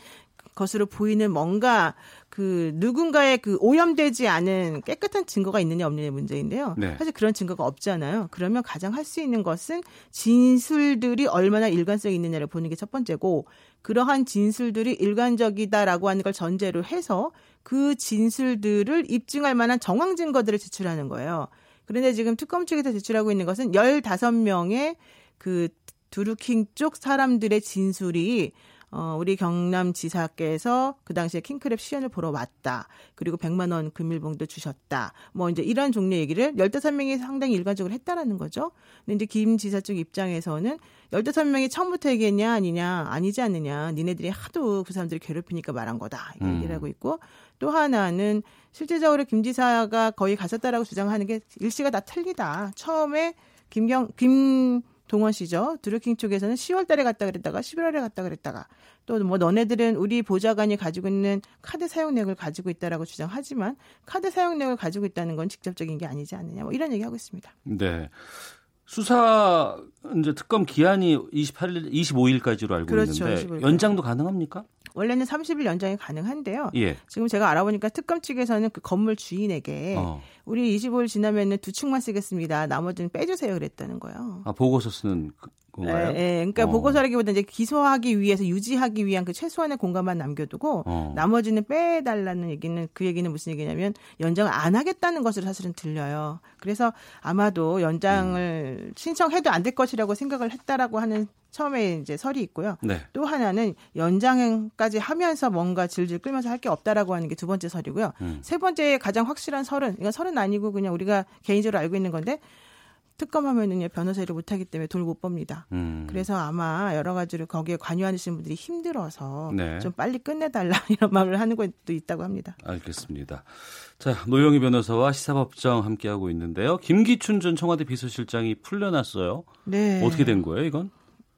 S16: 것으로 보이는 뭔가 그 누군가의 그 오염되지 않은 깨끗한 증거가 있느냐 없느냐의 문제인데요. 네. 사실 그런 증거가 없잖아요. 그러면 가장 할 수 있는 것은 진술들이 얼마나 일관성이 있느냐를 보는 게 첫 번째고 그러한 진술들이 일관적이다라고 하는 걸 전제로 해서 그 진술들을 입증할 만한 정황 증거들을 제출하는 거예요. 그런데 지금 특검 측에서 제출하고 있는 것은 15명의 그 두루킹 쪽 사람들의 진술이 어, 우리 경남 지사께서 그 당시에 킹크랩 시연을 보러 왔다. 그리고 100만 원 금일봉도 주셨다. 뭐 이제 이런 종류 얘기를 15명이 상당히 일관적으로 했다라는 거죠. 근데 이제 김 지사 쪽 입장에서는 15명이 처음부터 얘기했냐 아니냐 아니지 않느냐. 니네들이 하도 그 사람들이 괴롭히니까 말한 거다. 이렇게 음. 얘기를 하고 있고 또 하나는 실질적으로 김 지사가 거의 갔었다라고 주장하는 게 일시가 다 틀리다. 처음에 김경 김 동원 씨죠. 드루킹 쪽에서는 10월 달에 갔다 그랬다가 11월에 갔다 그랬다가 또 뭐 너네들은 우리 보좌관이 가지고 있는 카드 사용 내역을 가지고 있다라고 주장하지만 카드 사용 내역을 가지고 있다는 건 직접적인 게 아니지 않느냐. 뭐 이런 얘기 하고 있습니다.
S2: 네. 수사 이제 특검 기한이 28일 25일까지로 알고 그렇죠, 있는데 25일까지. 연장도 가능합니까?
S16: 원래는 30일 연장이 가능한데요. 예. 지금 제가 알아보니까 특검 측에서는 그 건물 주인에게 어. 우리 25일 지나면은 두 축만 쓰겠습니다. 나머지는 빼주세요 그랬다는 거예요.
S2: 아 보고서 쓰는 건가요?
S16: 예, 예. 그러니까 어. 보고서라기보다 이제 기소하기 위해서 유지하기 위한 그 최소한의 공간만 남겨두고 어. 나머지는 빼달라는 얘기는 그 얘기는 무슨 얘기냐면 연장을 안 하겠다는 것으로 사실은 들려요. 그래서 아마도 연장을 음. 신청해도 안 될 것이라고 생각을 했다라고 하는 처음에 이제 설이 있고요. 네. 또 하나는 연장까지 하면서 뭔가 질질 끌면서 할 게 없다라고 하는 게 두 번째 설이고요. 음. 세 번째 가장 확실한 설은 이건 설은 아니고 그냥 우리가 개인적으로 알고 있는 건데 특검하면은요 변호사를 못하기 때문에 돈을 못 법니다. 음. 그래서 아마 여러 가지로 거기에 관여하시는 분들이 힘들어서 네. 좀 빨리 끝내달라 이런 말을 하는 것도 있다고 합니다.
S2: 알겠습니다. 자 노영희 변호사와 시사법정 함께 하고 있는데요. 김기춘 전 청와대 비서실장이 풀려났어요. 네. 어떻게 된 거예요, 이건?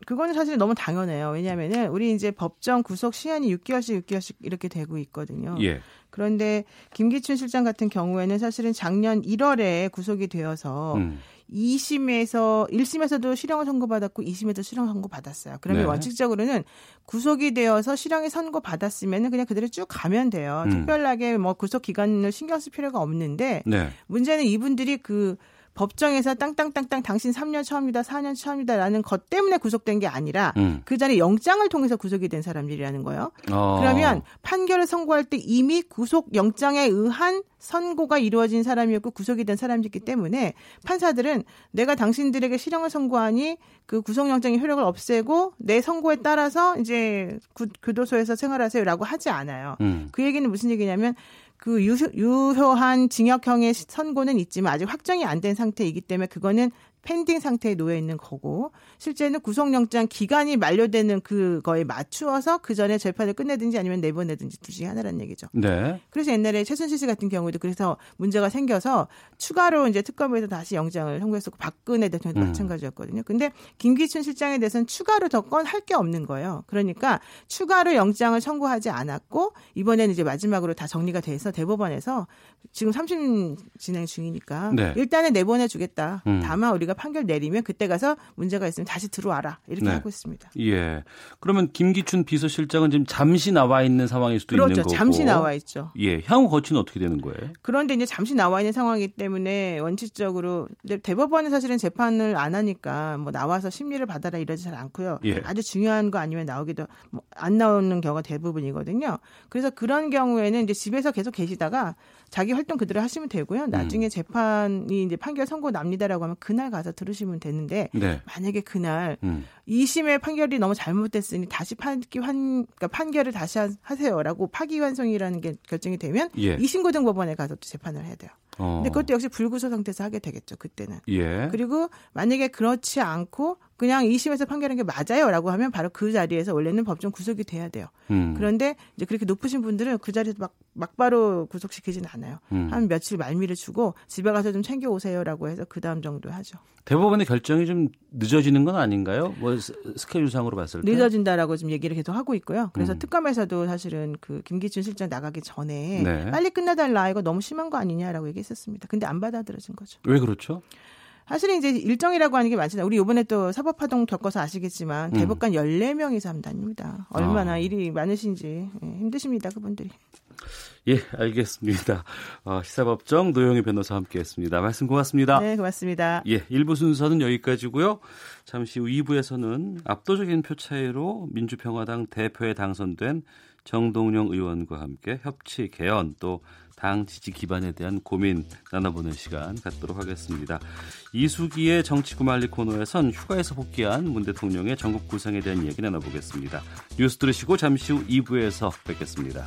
S16: 그거는 사실 너무 당연해요. 왜냐하면은 우리 이제 법정 구속 시한이 6개월씩 6개월씩 이렇게 되고 있거든요. 예. 그런데 김기춘 실장 같은 경우에는 사실은 작년 1월에 구속이 되어서 음. 2심에서 1심에서도 실형을 선고받았고 2심에도 실형 선고받았어요. 그러면 네. 원칙적으로는 구속이 되어서 실형이 선고받았으면 그냥 그대로 쭉 가면 돼요. 음. 특별하게 뭐 구속 기간을 신경 쓸 필요가 없는데 네. 문제는 이분들이 그 법정에서 땅땅땅땅 당신 3년 처음이다, 4년 처음이다라는 것 때문에 구속된 게 아니라 음. 그 자리에 영장을 통해서 구속이 된 사람들이라는 거예요. 어. 그러면 판결을 선고할 때 이미 구속 영장에 의한 선고가 이루어진 사람이었고 구속이 된 사람이기 때문에 판사들은 내가 당신들에게 실형을 선고하니 그 구속영장의 효력을 없애고 내 선고에 따라서 이제 구, 교도소에서 생활하세요라고 하지 않아요. 음. 그 얘기는 무슨 얘기냐면 그 유효, 유효 한 징역형의 선고는 있지만 아직 확정이 안 된 상태이기 때문에 그거는 펜딩 상태에 놓여 있는 거고 실제는 구속영장 기간이 만료되는 그거에 맞추어서 그 전에 재판을 끝내든지 아니면 내보내든지 둘 중에 하나라는 얘기죠. 네. 그래서 옛날에 최순실 씨 같은 경우에도 그래서 문제가 생겨서 추가로 이제 특검에서 다시 영장을 선고했었고 박근혜 대통령도 음. 마찬가지였거든요. 근데 김기춘 실장에 대해서는 추가로 더 건 할 게 없는 거예요. 그러니까 추가로 영장을 청구하지 않았고 이번에는 이제 마지막으로 다 정리가 돼서 대법원에서 지금 3심 진행 중이니까 네. 일단은 내보내 주겠다. 음. 다만 우리가 판결 내리면 그때 가서 문제가 있으면 다시 들어와라 이렇게 네. 하고 있습니다.
S2: 예. 그러면 김기춘 비서실장은 지금 잠시 나와 있는 상황일 수도
S16: 그렇죠.
S2: 있는 거고.
S16: 잠시 나와 있죠.
S2: 예. 향후 거치는 어떻게 되는 거예요?
S16: 그런데 이제 잠시 나와 있는 상황이기 때문에 원칙적으로 대법원은 사실은 재판을 안 하니까 뭐 나와서 심리를 받아라 이러지 잘 않고요. 예. 아주 중요한 거 아니면 나오기도 뭐 안 나오는 경우가 대부분이거든요. 그래서 그런 경우에는 이제 집에서 계속 계시다가 자기 활동 그대로 하시면 되고요. 나중에 음. 재판이 이제 판결 선고 납니다라고 하면 그날 가서 들으시면 되는데 네. 만약에 그날 음. 2심의 판결이 너무 잘못됐으니 다시 판기 환 그러니까 판결을 다시 하세요라고 파기환송이라는 게 결정이 되면 예. 2심 고등법원에 가서 또 재판을 해야 돼요. 어. 근데 그것도 역시 불구속 상태에서 하게 되겠죠 그때는. 예. 그리고 만약에 그렇지 않고 그냥 2심에서 판결한 게 맞아요라고 하면 바로 그 자리에서 원래는 법정 구속이 돼야 돼요. 음. 그런데 이제 그렇게 높으신 분들은 그 자리에서 막 막바로 구속시키지는 않아요. 음. 한 며칠 말미를 주고 집에 가서 좀 챙겨 오세요라고 해서 그 다음 정도 하죠.
S2: 대법원의 결정이 좀 늦어지는 건 아닌가요? 뭐 스케줄상으로 봤을 때
S16: 늦어진다라고 지금 얘기를 계속 하고 있고요. 그래서 음. 특검에서도 사실은 그 김기춘 실장 나가기 전에 네. 빨리 끝내달라 이거 너무 심한 거 아니냐라고 얘기 했었습니다. 근데 안 받아들여진 거죠.
S2: 왜 그렇죠?
S16: 사실은 이제 일정이라고 하는 게 많잖아요. 우리 이번에 또 사법파동 겪어서 아시겠지만 음. 대법관 14명이 삼단입니다. 얼마나 아. 일이 많으신지 예, 힘드십니다. 그분들이.
S2: 예, 알겠습니다. 어, 시사법정 노영희 변호사와 함께했습니다. 말씀 고맙습니다.
S16: 네, 고맙습니다.
S2: 예, 1부 순서는 여기까지고요. 잠시 후 2부에서는 압도적인 표 차이로 민주평화당 대표에 당선된 정동영 의원과 함께 협치 개헌 또 당 지지 기반에 대한 고민 나눠보는 시간 갖도록 하겠습니다. 이수기의 정치구말리 코너에선 휴가에서 복귀한 문 대통령의 전국 구상에 대한 얘기 나눠보겠습니다. 뉴스 들으시고 잠시 후 2부에서 뵙겠습니다.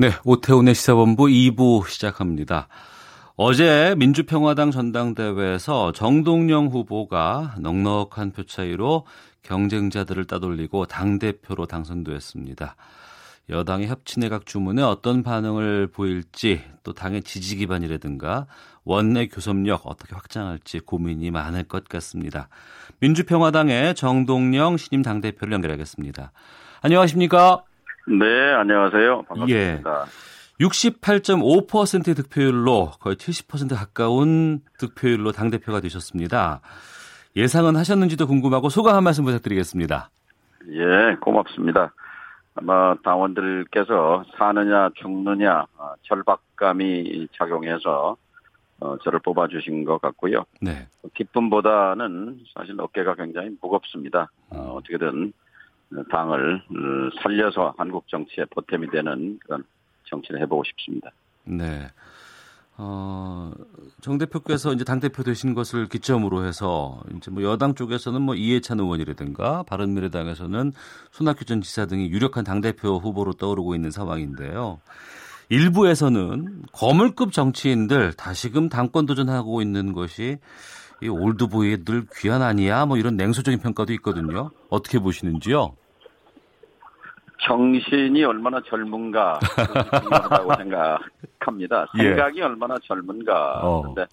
S2: 네, 오태훈의 시사본부 2부 시작합니다. 어제 민주평화당 전당대회에서 정동영 후보가 넉넉한 표 차이로 경쟁자들을 따돌리고 당대표로 당선됐습니다. 여당의 협치내각 주문에 어떤 반응을 보일지 또 당의 지지 기반이라든가 원내 교섭력 어떻게 확장할지 고민이 많을 것 같습니다. 민주평화당의 정동영 신임 당대표를 연결하겠습니다. 안녕하십니까?
S17: 네, 안녕하세요. 반갑습니다.
S2: 예. 68.5%의 득표율로 거의 70% 가까운 득표율로 당대표가 되셨습니다. 예상은 하셨는지도 궁금하고 소감 한 말씀 부탁드리겠습니다.
S17: 예, 고맙습니다. 아마 당원들께서 사느냐 죽느냐 아, 절박감이 작용해서 어, 저를 뽑아주신 것 같고요. 네. 기쁨보다는 사실 어깨가 굉장히 무겁습니다. 어, 어떻게든 당을 어, 살려서 한국 정치에 보탬이 되는 그런 정치를 해보고 싶습니다.
S2: 네. 어, 정 대표께서 이제 당 대표 되신 것을 기점으로 해서 이제 뭐 여당 쪽에서는 뭐 이해찬 의원이라든가 바른미래당에서는 손학규 전 지사 등이 유력한 당 대표 후보로 떠오르고 있는 상황인데요. 일부에서는 거물급 정치인들 다시금 당권 도전하고 있는 것이 이 올드보이의 늘 귀한 아니야 뭐 이런 냉소적인 평가도 있거든요. 어떻게 보시는지요?
S17: 정신이 얼마나 젊은가 중요하다고 생각합니다. 예. 생각이 예. 얼마나 젊은가. 어. 근데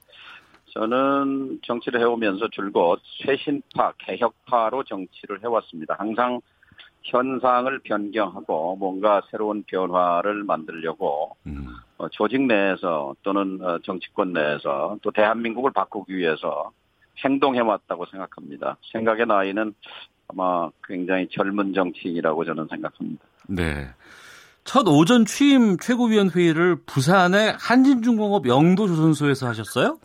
S17: 저는 정치를 해오면서 줄곧 쇄신파, 개혁파로 정치를 해왔습니다. 항상 현상을 변경하고 뭔가 새로운 변화를 만들려고 음. 어, 조직 내에서 또는 어, 정치권 내에서 또 대한민국을 바꾸기 위해서 행동해왔다고 생각합니다. 생각의 나이는 아마 굉장히 젊은 정치인이라고 저는 생각합니다.
S2: 네. 첫 오전 취임 최고위원 회의를 부산의 한진중공업 영도조선소에서 하셨어요?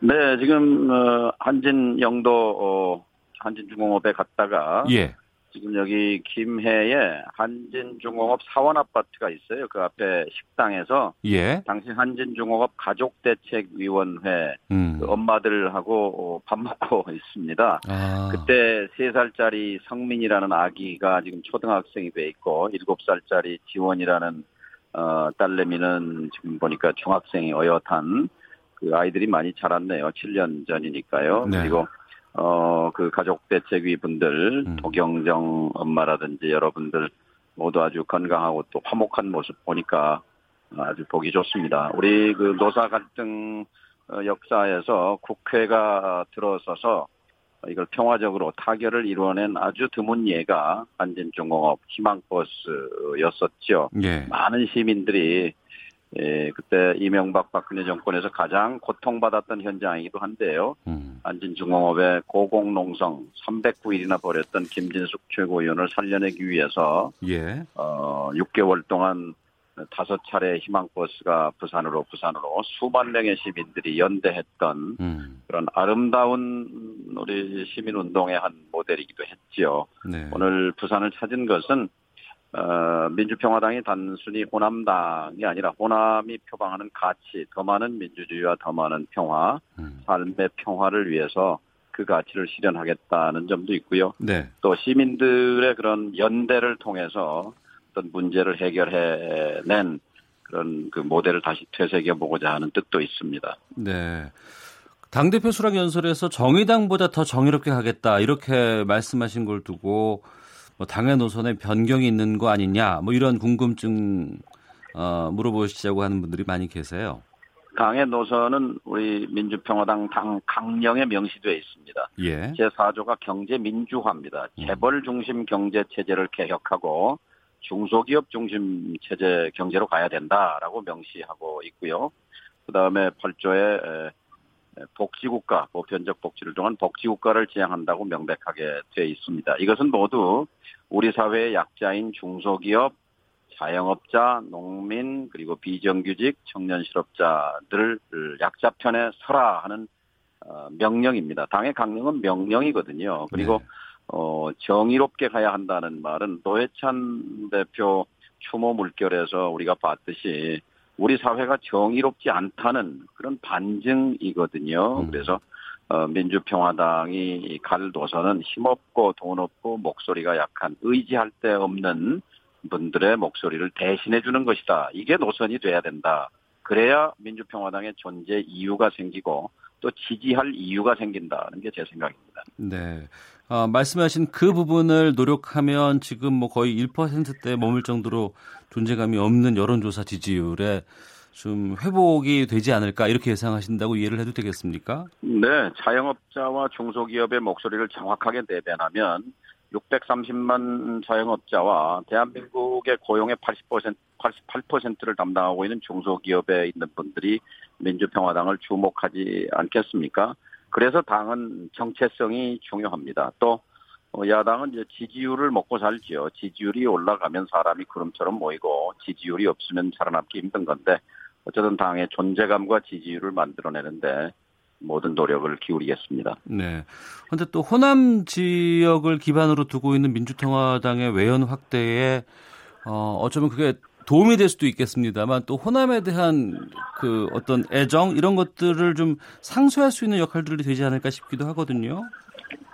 S17: 네, 지금 어, 한진 영도 어, 한진중공업에 갔다가 예. 지금 여기 김해에 한진중공업 사원 아파트가 있어요. 그 앞에 식당에서 예. 당시 한진중공업 가족대책위원회 음. 그 엄마들하고 밥 먹고 있습니다. 아. 그때 3살짜리 성민이라는 아기가 지금 초등학생이 돼 있고 7살짜리 지원이라는 어, 딸내미는 지금 보니까 중학생이 어엿한 그 아이들이 많이 자랐네요. 7년 전이니까요. 네. 그리고 어, 그 가족 대책위 분들, 음. 도경정 엄마라든지 여러분들 모두 아주 건강하고 또 화목한 모습 보니까 아주 보기 좋습니다. 우리 그 노사 갈등 어, 역사에서 국회가 들어서서 이걸 평화적으로 타결을 이루어낸 아주 드문 예가 한진중공업 희망버스였었죠. 예. 많은 시민들이 예, 그때 이명박 박근혜 정권에서 가장 고통받았던 현장이기도 한데요. 음. 안진중공업의 고공농성 309일이나 벌였던 김진숙 최고위원을 살려내기 위해서 예. 어, 6개월 동안 다섯 차례 희망버스가 부산으로 부산으로 수만 명의 시민들이 연대했던 음. 그런 아름다운 우리 시민운동의 한 모델이기도 했지요. 네. 오늘 부산을 찾은 것은 어, 민주평화당이 단순히 호남당이 아니라 호남이 표방하는 가치, 더 많은 민주주의와 더 많은 평화, 음. 삶의 평화를 위해서 그 가치를 실현하겠다는 점도 있고요. 네. 또 시민들의 그런 연대를 통해서 어떤 문제를 해결해낸 그런 그 모델을 다시 되새겨 보고자 하는 뜻도 있습니다.
S2: 네. 당대표 수락 연설에서 정의당보다 더 정의롭게 가겠다 이렇게 말씀하신 걸 두고 뭐 당의 노선에 변경이 있는 거 아니냐 뭐 이런 궁금증 어, 물어보시자고 하는 분들이 많이 계세요.
S17: 당의 노선은 우리 민주평화당 당 강령에 명시되어 있습니다. 예. 제4조가 경제 민주화입니다. 음. 재벌 중심 경제 체제를 개혁하고 중소기업 중심 체제 경제로 가야 된다라고 명시하고 있고요. 그다음에 8조에 복지국가, 보편적 복지를 통한 복지국가를 지향한다고 명백하게 되어 있습니다. 이것은 모두 우리 사회의 약자인 중소기업, 자영업자, 농민, 그리고 비정규직, 청년 실업자들을 약자 편에 서라 하는 어, 명령입니다. 당의 강령은 명령이거든요. 그리고 네. 어, 정의롭게 가야 한다는 말은 노회찬 대표 추모 물결에서 우리가 봤듯이 우리 사회가 정의롭지 않다는 그런 반증이거든요. 음. 그래서 어, 민주평화당이 갈 노선은 힘없고 돈 없고 목소리가 약한 의지할 데 없는 분들의 목소리를 대신해 주는 것이다. 이게 노선이 돼야 된다. 그래야 민주평화당의 존재 이유가 생기고 또 지지할 이유가 생긴다는 게 제 생각입니다.
S2: 네. 어, 말씀하신 그 부분을 노력하면 지금 뭐 거의 1%대 머물 정도로 존재감이 없는 여론조사 지지율에 좀 회복이 되지 않을까 이렇게 예상하신다고 이해를 해도 되겠습니까?
S17: 네, 자영업자와 중소기업의 목소리를 정확하게 대변하면 630만 자영업자와 대한민국의 고용의 80% 88%를 담당하고 있는 중소기업에 있는 분들이 민주평화당을 주목하지 않겠습니까? 그래서 당은 정체성이 중요합니다. 또 어, 야당은 이제 지지율을 먹고 살지요. 지지율이 올라가면 사람이 구름처럼 모이고 지지율이 없으면 살아남기 힘든 건데 어쨌든 당의 존재감과 지지율을 만들어내는데 모든 노력을 기울이겠습니다.
S2: 네. 그런데 또 호남 지역을 기반으로 두고 있는 민주통화당의 외연 확대에 어, 어쩌면 그게 도움이 될 수도 있겠습니다만 또 호남에 대한 그 어떤 애정 이런 것들을 좀 상쇄할 수 있는 역할들이 되지 않을까 싶기도 하거든요.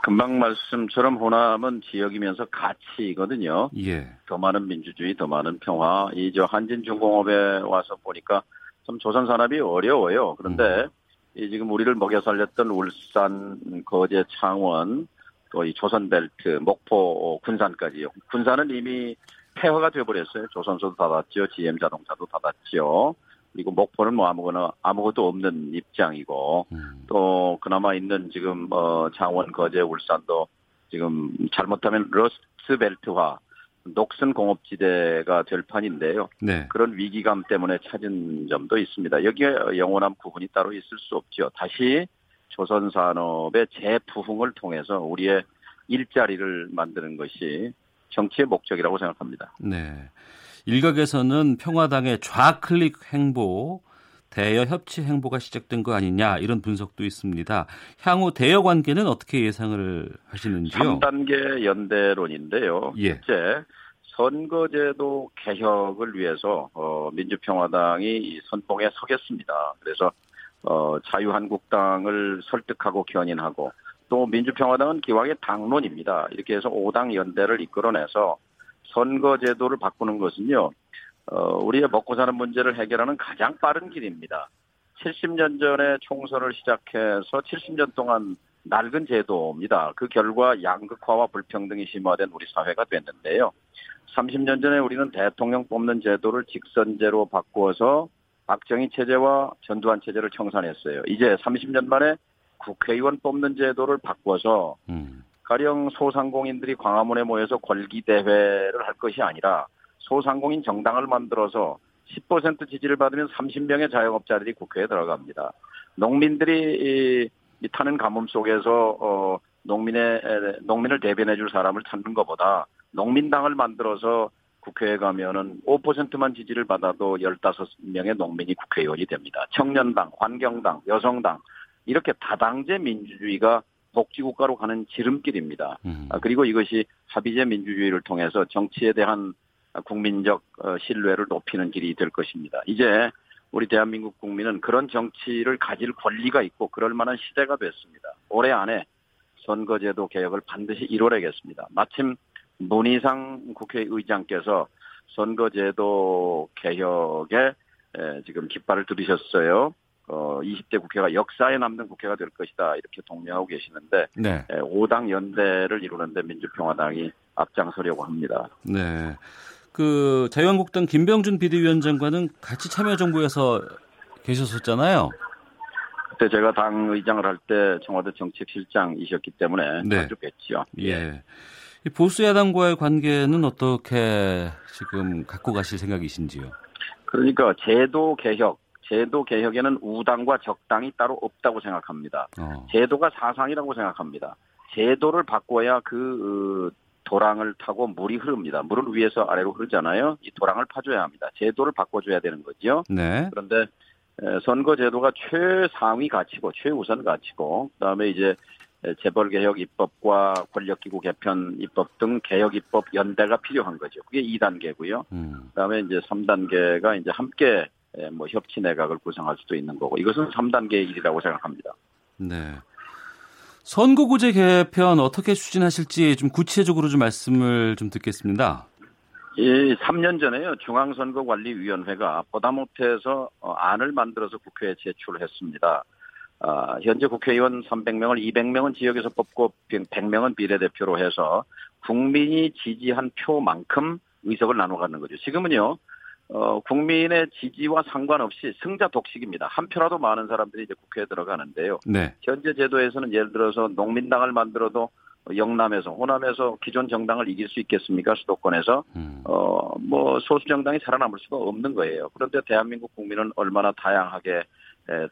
S17: 금방 말씀처럼 호남은 지역이면서 가치거든요.
S2: 예.
S17: 더 많은 민주주의, 더 많은 평화. 이 저 한진중공업에 와서 보니까 좀 조선 산업이 어려워요. 그런데 음. 이 지금 우리를 먹여 살렸던 울산, 거제, 창원, 또 이 조선벨트, 목포, 군산까지요. 군산은 이미 폐허가 되어버렸어요. 조선소도 닫았죠. GM 자동차도 닫았죠. 그리고 목포는 뭐 아무거나 아무것도 없는 입장이고 음. 또 그나마 있는 지금 어 창원, 거제, 울산도 지금 잘못하면 러스트벨트화 녹슨 공업지대가 될 판인데요.
S2: 네.
S17: 그런 위기감 때문에 찾은 점도 있습니다. 여기에 영원한 구분이 따로 있을 수 없죠. 다시 조선 산업의 재부흥을 통해서 우리의 일자리를 만드는 것이 정치의 목적이라고 생각합니다.
S2: 네. 일각에서는 평화당의 좌클릭 행보, 대여 협치 행보가 시작된 거 아니냐 이런 분석도 있습니다. 향후 대여 관계는 어떻게 예상을 하시는지요?
S17: 3단계 연대론인데요.
S2: 예.
S17: 첫째, 선거제도 개혁을 위해서 어, 민주평화당이 선봉에 서겠습니다. 그래서 어, 자유한국당을 설득하고 견인하고 또 민주평화당은 기왕의 당론입니다. 이렇게 해서 5당 연대를 이끌어내서 선거제도를 바꾸는 것은요, 어, 우리의 먹고 사는 문제를 해결하는 가장 빠른 길입니다. 70년 전에 총선을 시작해서 70년 동안 낡은 제도입니다. 그 결과 양극화와 불평등이 심화된 우리 사회가 됐는데요. 30년 전에 우리는 대통령 뽑는 제도를 직선제로 바꾸어서 박정희 체제와 전두환 체제를 청산했어요. 이제 30년 만에 국회의원 뽑는 제도를 바꿔서 음. 가령 소상공인들이 광화문에 모여서 권기 대회를 할 것이 아니라 소상공인 정당을 만들어서 10% 지지를 받으면 30명의 자영업자들이 국회에 들어갑니다. 농민들이 이, 타는 가뭄 속에서 어, 농민의 농민을 대변해 줄 사람을 찾는 것보다 농민당을 만들어서 국회에 가면은 5%만 지지를 받아도 15명의 농민이 국회의원이 됩니다. 청년당, 환경당, 여성당 이렇게 다당제 민주주의가 복지국가로 가는 지름길입니다. 음. 아, 그리고 이것이 합의제 민주주의를 통해서 정치에 대한 국민적 어, 신뢰를 높이는 길이 될 것입니다. 이제 우리 대한민국 국민은 그런 정치를 가질 권리가 있고 그럴 만한 시대가 됐습니다. 올해 안에 선거제도 개혁을 반드시 이뤄내겠습니다. 마침 문희상 국회의장께서 선거제도 개혁에 지금 깃발을 들이셨어요. 어, 20대 국회가 역사에 남는 국회가 될 것이다 이렇게 독려하고 계시는데
S2: 네.
S17: 5당 연대를 이루는데 민주평화당이 앞장서려고 합니다.
S2: 네. 그 자유한국당 김병준 비대위원장과는 같이 참여정부에서 계셨었잖아요.
S17: 그때 제가 당 의장을 할 때 청와대 정책실장이셨기 때문에
S2: 네.
S17: 자주 뵀죠.
S2: 예. 보수 야당과의 관계는 어떻게 지금 갖고 가실 생각이신지요?
S17: 그러니까 제도 개혁 제도 개혁에는 우당과 적당이 따로 없다고 생각합니다.
S2: 어.
S17: 제도가 사상이라고 생각합니다. 제도를 바꿔야 그 어, 도랑을 타고 물이 흐릅니다. 물을 위에서 아래로 흐르잖아요. 이 도랑을 파줘야 합니다. 제도를 바꿔줘야 되는 거죠.
S2: 네.
S17: 그런데 선거 제도가 최상위 가치고 최우선 가치고 그다음에 이제 재벌 개혁 입법과 권력 기구 개편 입법 등 개혁 입법 연대가 필요한 거죠. 그게 2단계고요.
S2: 음.
S17: 그다음에 이제 3단계가 이제 함께 예, 뭐 협치 내각을 구성할 수도 있는 거고 이것은 3단계의 일이라고 생각합니다.
S2: 네. 선거구제 개편 어떻게 추진하실지 좀 구체적으로 좀 말씀을 좀 듣겠습니다.
S17: 예, 3년 전에요. 중앙선거관리위원회가 보다 못해서 어, 안을 만들어서 국회에 제출했습니다. 아, 현재 국회의원 300명을 200명은 지역에서 뽑고 100명은 비례대표로 해서 국민이 지지한 표만큼 의석을 나눠 갖는 거죠. 지금은요. 어, 국민의 지지와 상관없이 승자 독식입니다. 한 표라도 많은 사람들이 이제 국회에 들어가는데요.
S2: 네.
S17: 현재 제도에서는 예를 들어서 농민당을 만들어도 영남에서 호남에서 기존 정당을 이길 수 있겠습니까? 수도권에서
S2: 음.
S17: 어뭐 소수 정당이 살아남을 수가 없는 거예요. 그런데 대한민국 국민은 얼마나 다양하게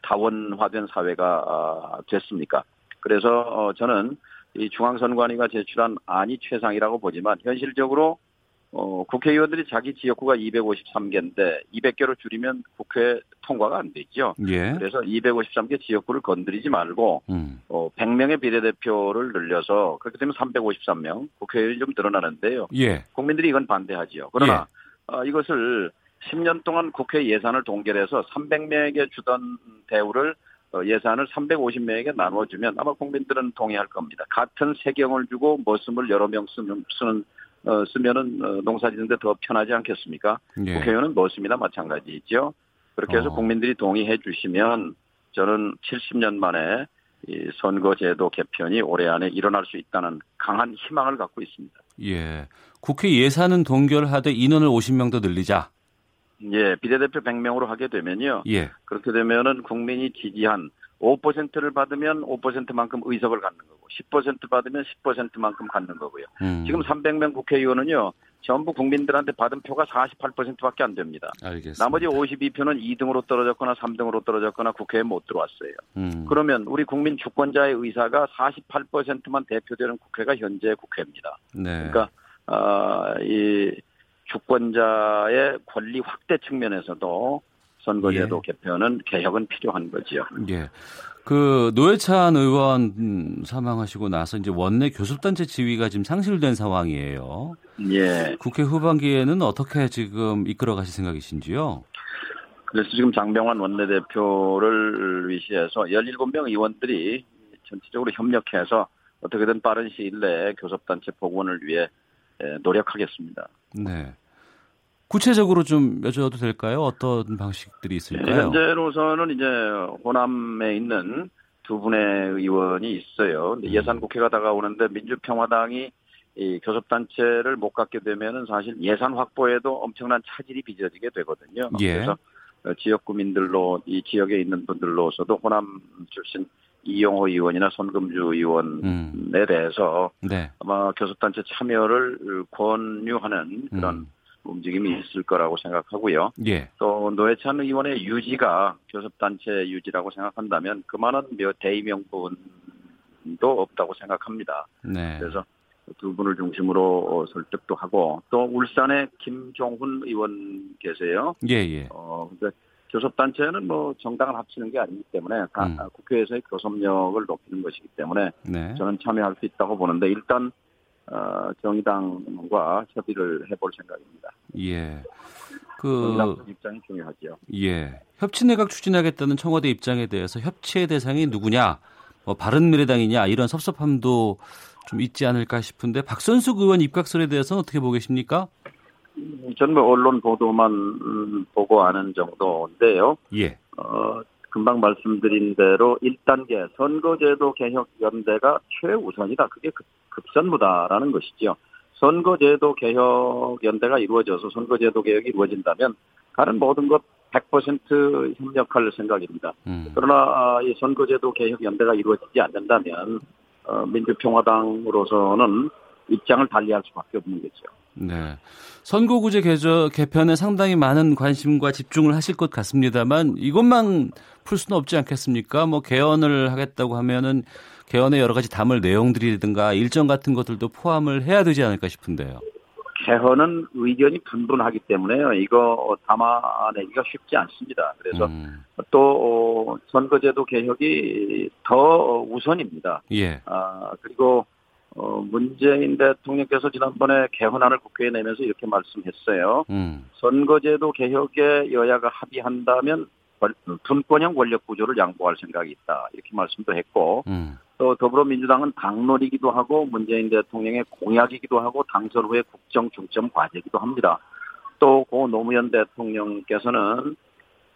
S17: 다원화된 사회가 아, 됐습니까? 그래서 어, 저는 이 중앙선관위가 제출한 안이 최상이라고 보지만 현실적으로 어, 국회의원들이 자기 지역구가 253개인데 200개로 줄이면 국회 통과가 안 되죠. 예. 그래서 253개 지역구를 건드리지 말고 음. 어, 100명의 비례대표를 늘려서 그렇게 되면 353명 국회의원이 좀 늘어나는데요. 예. 국민들이 이건 반대하지요. 그러나 예. 어, 이것을 10년 동안 국회 예산을 동결해서 300명에게 주던 대우를 어, 예산을 350명에게 나눠주면 아마 국민들은 동의할 겁니다. 같은 세경을 주고 머슴을 여러 명 쓰는, 쓰는 어, 쓰면은 어, 농사 짓는데 더 편하지 않겠습니까? 예. 국회의원은 머슴이나 마찬가지죠. 그렇게 해서 어. 국민들이 동의해 주시면 저는 70년 만에 이 선거제도 개편이 올해 안에 일어날 수 있다는 강한 희망을 갖고 있습니다.
S2: 예. 국회 예산은 동결하되 인원을 50명 더 늘리자.
S17: 예, 비례대표 100명으로 하게 되면요. 예. 그렇게 되면은 국민이 지지한 5%를 받으면 5%만큼 의석을 갖는 거고 10% 받으면 10%만큼 갖는 거고요. 음. 지금 300명 국회의원은요. 전부 국민들한테 받은 표가 48%밖에 안 됩니다. 알겠습니다. 나머지 52표는 2등으로 떨어졌거나 3등으로 떨어졌거나 국회에 못 들어왔어요. 음. 그러면 우리 국민 주권자의 의사가 48%만 대표되는 국회가 현재 국회입니다. 네. 그러니까 어, 이 주권자의 권리 확대 측면에서도 선거제도 예. 개편은 개혁은 필요한 거죠.
S2: 예. 그 노회찬 의원 사망하시고 나서 이제 원내 교섭단체 지위가 지금 상실된 상황이에요. 예. 국회 후반기에는 어떻게 지금 이끌어 가실 생각이신지요?
S17: 그래서 지금 장병환 원내대표를 위시해서 17명 의원들이 전체적으로 협력해서 어떻게든 빠른 시일 내에 교섭단체 복원을 위해 노력하겠습니다. 네.
S2: 구체적으로 좀 여쭤도 될까요? 어떤 방식들이 있을까요?
S17: 네, 현재로서는 이제 호남에 있는 두 분의 의원이 있어요. 음. 예산 국회가 다가오는데 민주평화당이 이 교섭단체를 못 갖게 되면은 사실 예산 확보에도 엄청난 차질이 빚어지게 되거든요. 예. 그래서 지역 구민들로 이 지역에 있는 분들로서도 호남 출신 이용호 의원이나 손금주 의원에 음. 대해서 네. 아마 교섭단체 참여를 권유하는 그런 음. 움직임이 있을 거라고 생각하고요. 예. 또 노회찬 의원의 유지가 교섭단체 유지라고 생각한다면 그만한 몇 대의명분도 없다고 생각합니다. 네. 그래서 두 분을 중심으로 설득도 하고 또 울산에 김종훈 의원 계세요. 예, 예. 어, 근데 교섭단체는 뭐 정당을 합치는 게 아니기 때문에 음. 국회에서의 교섭력을 높이는 것이기 때문에 네. 저는 참여할 수 있다고 보는데 일단 어, 정의당과 협의를 해볼 생각입니다. 예. 그 입장이 중요하죠.
S2: 예. 협치내각 추진하겠다는 청와대 입장에 대해서 협치의 대상이 누구냐, 뭐 바른미래당이냐 이런 섭섭함도 좀 있지 않을까 싶은데 박선숙 의원 입각설에 대해서는 어떻게 보겠습니까?
S17: 저는 뭐 언론 보도만 음, 보고 아는 정도인데요. 예. 어, 금방 말씀드린 대로 1단계 선거제도 개혁 연대가 최우선이다. 그게 급선무다라는 것이죠. 선거제도 개혁 연대가 이루어져서 선거제도 개혁이 이루어진다면 다른 모든 것 100% 협력할 생각입니다. 음. 그러나 아, 이 선거제도 개혁 연대가 이루어지지 않는다면 어, 민주평화당으로서는 입장을 달리할 수밖에 없는 거죠.
S2: 네. 선거구제 개저, 개편에 상당히 많은 관심과 집중을 하실 것 같습니다만 이것만 풀 수는 없지 않겠습니까? 뭐 개헌을 하겠다고 하면은 개헌에 여러 가지 담을 내용들이든가 일정 같은 것들도 포함을 해야 되지 않을까 싶은데요.
S17: 개헌은 의견이 분분하기 때문에요. 이거 담아내기가 쉽지 않습니다. 그래서 음. 또 어, 선거제도 개혁이 더 우선입니다. 예. 아 그리고 어, 문재인 대통령께서 지난번에 개헌안을 국회에 내면서 이렇게 말씀했어요. 음. 선거제도 개혁에 여야가 합의한다면 분권형 권력 구조를 양보할 생각이 있다. 이렇게 말씀도 했고, 음. 또 더불어민주당은 당론이기도 하고 문재인 대통령의 공약이기도 하고 당선 후의 국정 중점 과제이기도 합니다. 또 고 노무현 대통령께서는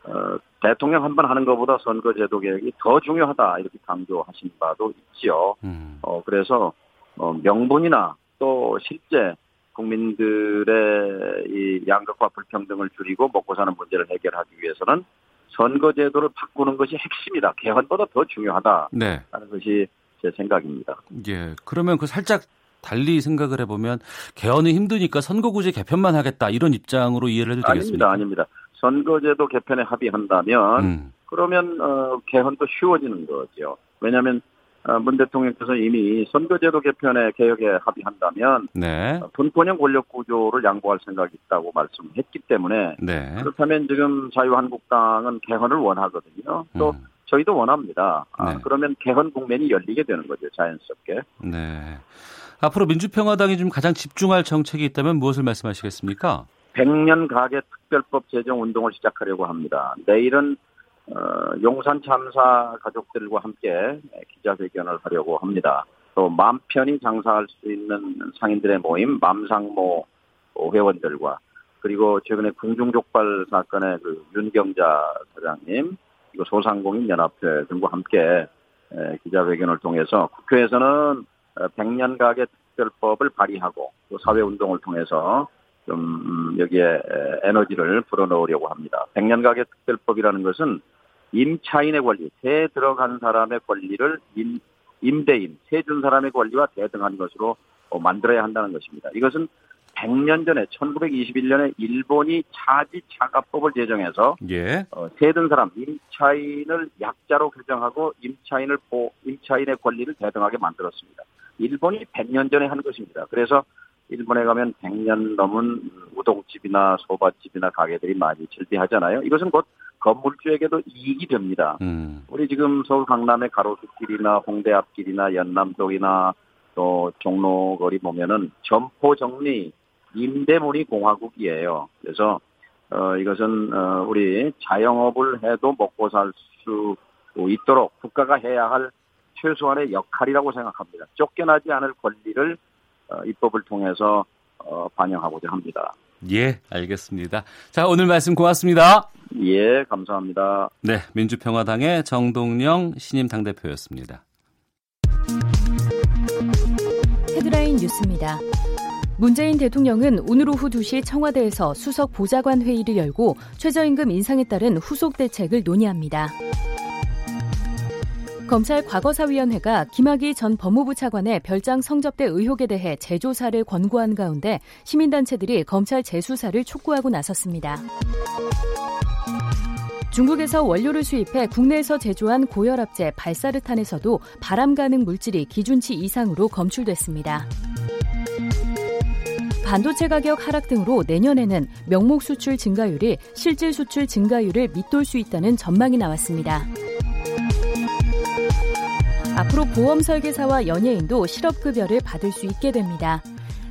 S17: 어, 대통령 한 번 하는 것보다 선거제도 개혁이 더 중요하다 이렇게 강조하신 바도 있지요. 음. 어, 그래서 어, 명분이나 또 실제 국민들의 이 양극화 불평등을 줄이고 먹고 사는 문제를 해결하기 위해서는 선거제도를 바꾸는 것이 핵심이다. 개헌보다 더 중요하다. 네. 하는 것이 제 생각입니다.
S2: 예. 그러면 그 살짝 달리 생각을 해보면 개헌이 힘드니까 선거구제 개편만 하겠다 이런 입장으로 이해를 해도 되겠습니까?
S17: 아닙니다. 아닙니다. 선거제도 개편에 합의한다면 음. 그러면 어, 개헌도 쉬워지는 거죠. 왜냐하면 어, 문 대통령께서 이미 선거제도 개편에 개혁에 합의한다면 네. 분권형 권력 구조를 양보할 생각이 있다고 말씀했기 때문에 네. 그렇다면 지금 자유한국당은 개헌을 원하거든요. 또 음. 저희도 원합니다. 아, 네. 아, 그러면 개헌 국면이 열리게 되는 거죠, 자연스럽게. 네.
S2: 앞으로 민주평화당이 좀 가장 집중할 정책이 있다면 무엇을 말씀하시겠습니까?
S17: 100년 가계 특별법 제정 운동을 시작하려고 합니다. 내일은 어, 용산 참사 가족들과 함께 기자회견을 하려고 합니다. 또 마음 편히 장사할 수 있는 상인들의 모임 맘상모 회원들과 그리고 최근에 궁중족발 사건의 그 윤경자 사장님 그리고 소상공인 연합회 등과 함께 기자회견을 통해서 국회에서는 100년 가계 특별법을 발의하고 또 사회 운동을 통해서 좀 음, 여기에 에너지를 불어넣으려고 합니다. 100년 가계 특별법이라는 것은 임차인의 권리, 세 들어간 사람의 권리를 임, 임대인, 세 준 사람의 권리와 대등한 것으로 어, 만들어야 한다는 것입니다. 이것은 100년 전에 1921년에 일본이 차지 차가법을 제정해서 예. 어, 세든 사람 임차인을 약자로 규정하고 임차인을 보 임차인의 권리를 대등하게 만들었습니다. 일본이 100년 전에 한 것입니다. 그래서 일본에 가면 100년 넘은 우동집이나 소바집이나 가게들이 많이 즐비하잖아요. 이것은 곧 건물주에게도 이익이 됩니다. 음. 우리 지금 서울 강남의 가로수길이나 홍대 앞길이나 연남동이나 또 종로 거리 보면은 점포 정리 임대문이 공화국이에요. 그래서 어 이것은 어 우리 자영업을 해도 먹고 살 수 있도록 국가가 해야 할 최소한의 역할이라고 생각합니다. 쫓겨나지 않을 권리를 어, 입법을 통해서 어, 반영하고자 합니다.
S2: 예, 알겠습니다. 자, 오늘 말씀 고맙습니다.
S17: 예, 감사합니다.
S2: 네, 민주평화당의 정동영 신임 당대표였습니다.
S14: 헤드라인 뉴스입니다. 문재인 대통령은 오늘 오후 2시 청와대에서 수석 보좌관 회의를 열고 최저임금 인상에 따른 후속 대책을 논의합니다. 검찰 과거사위원회가 김학의 전 법무부 차관의 별장 성접대 의혹에 대해 재조사를 권고한 가운데 시민단체들이 검찰 재수사를 촉구하고 나섰습니다. 중국에서 원료를 수입해 국내에서 제조한 고혈압제 발사르탄에서도 발암 가능 물질이 기준치 이상으로 검출됐습니다. 반도체 가격 하락 등으로 내년에는 명목 수출 증가율이 실질 수출 증가율을 밑돌 수 있다는 전망이 나왔습니다. 앞으로 보험 설계사와 연예인도 실업급여를 받을 수 있게 됩니다.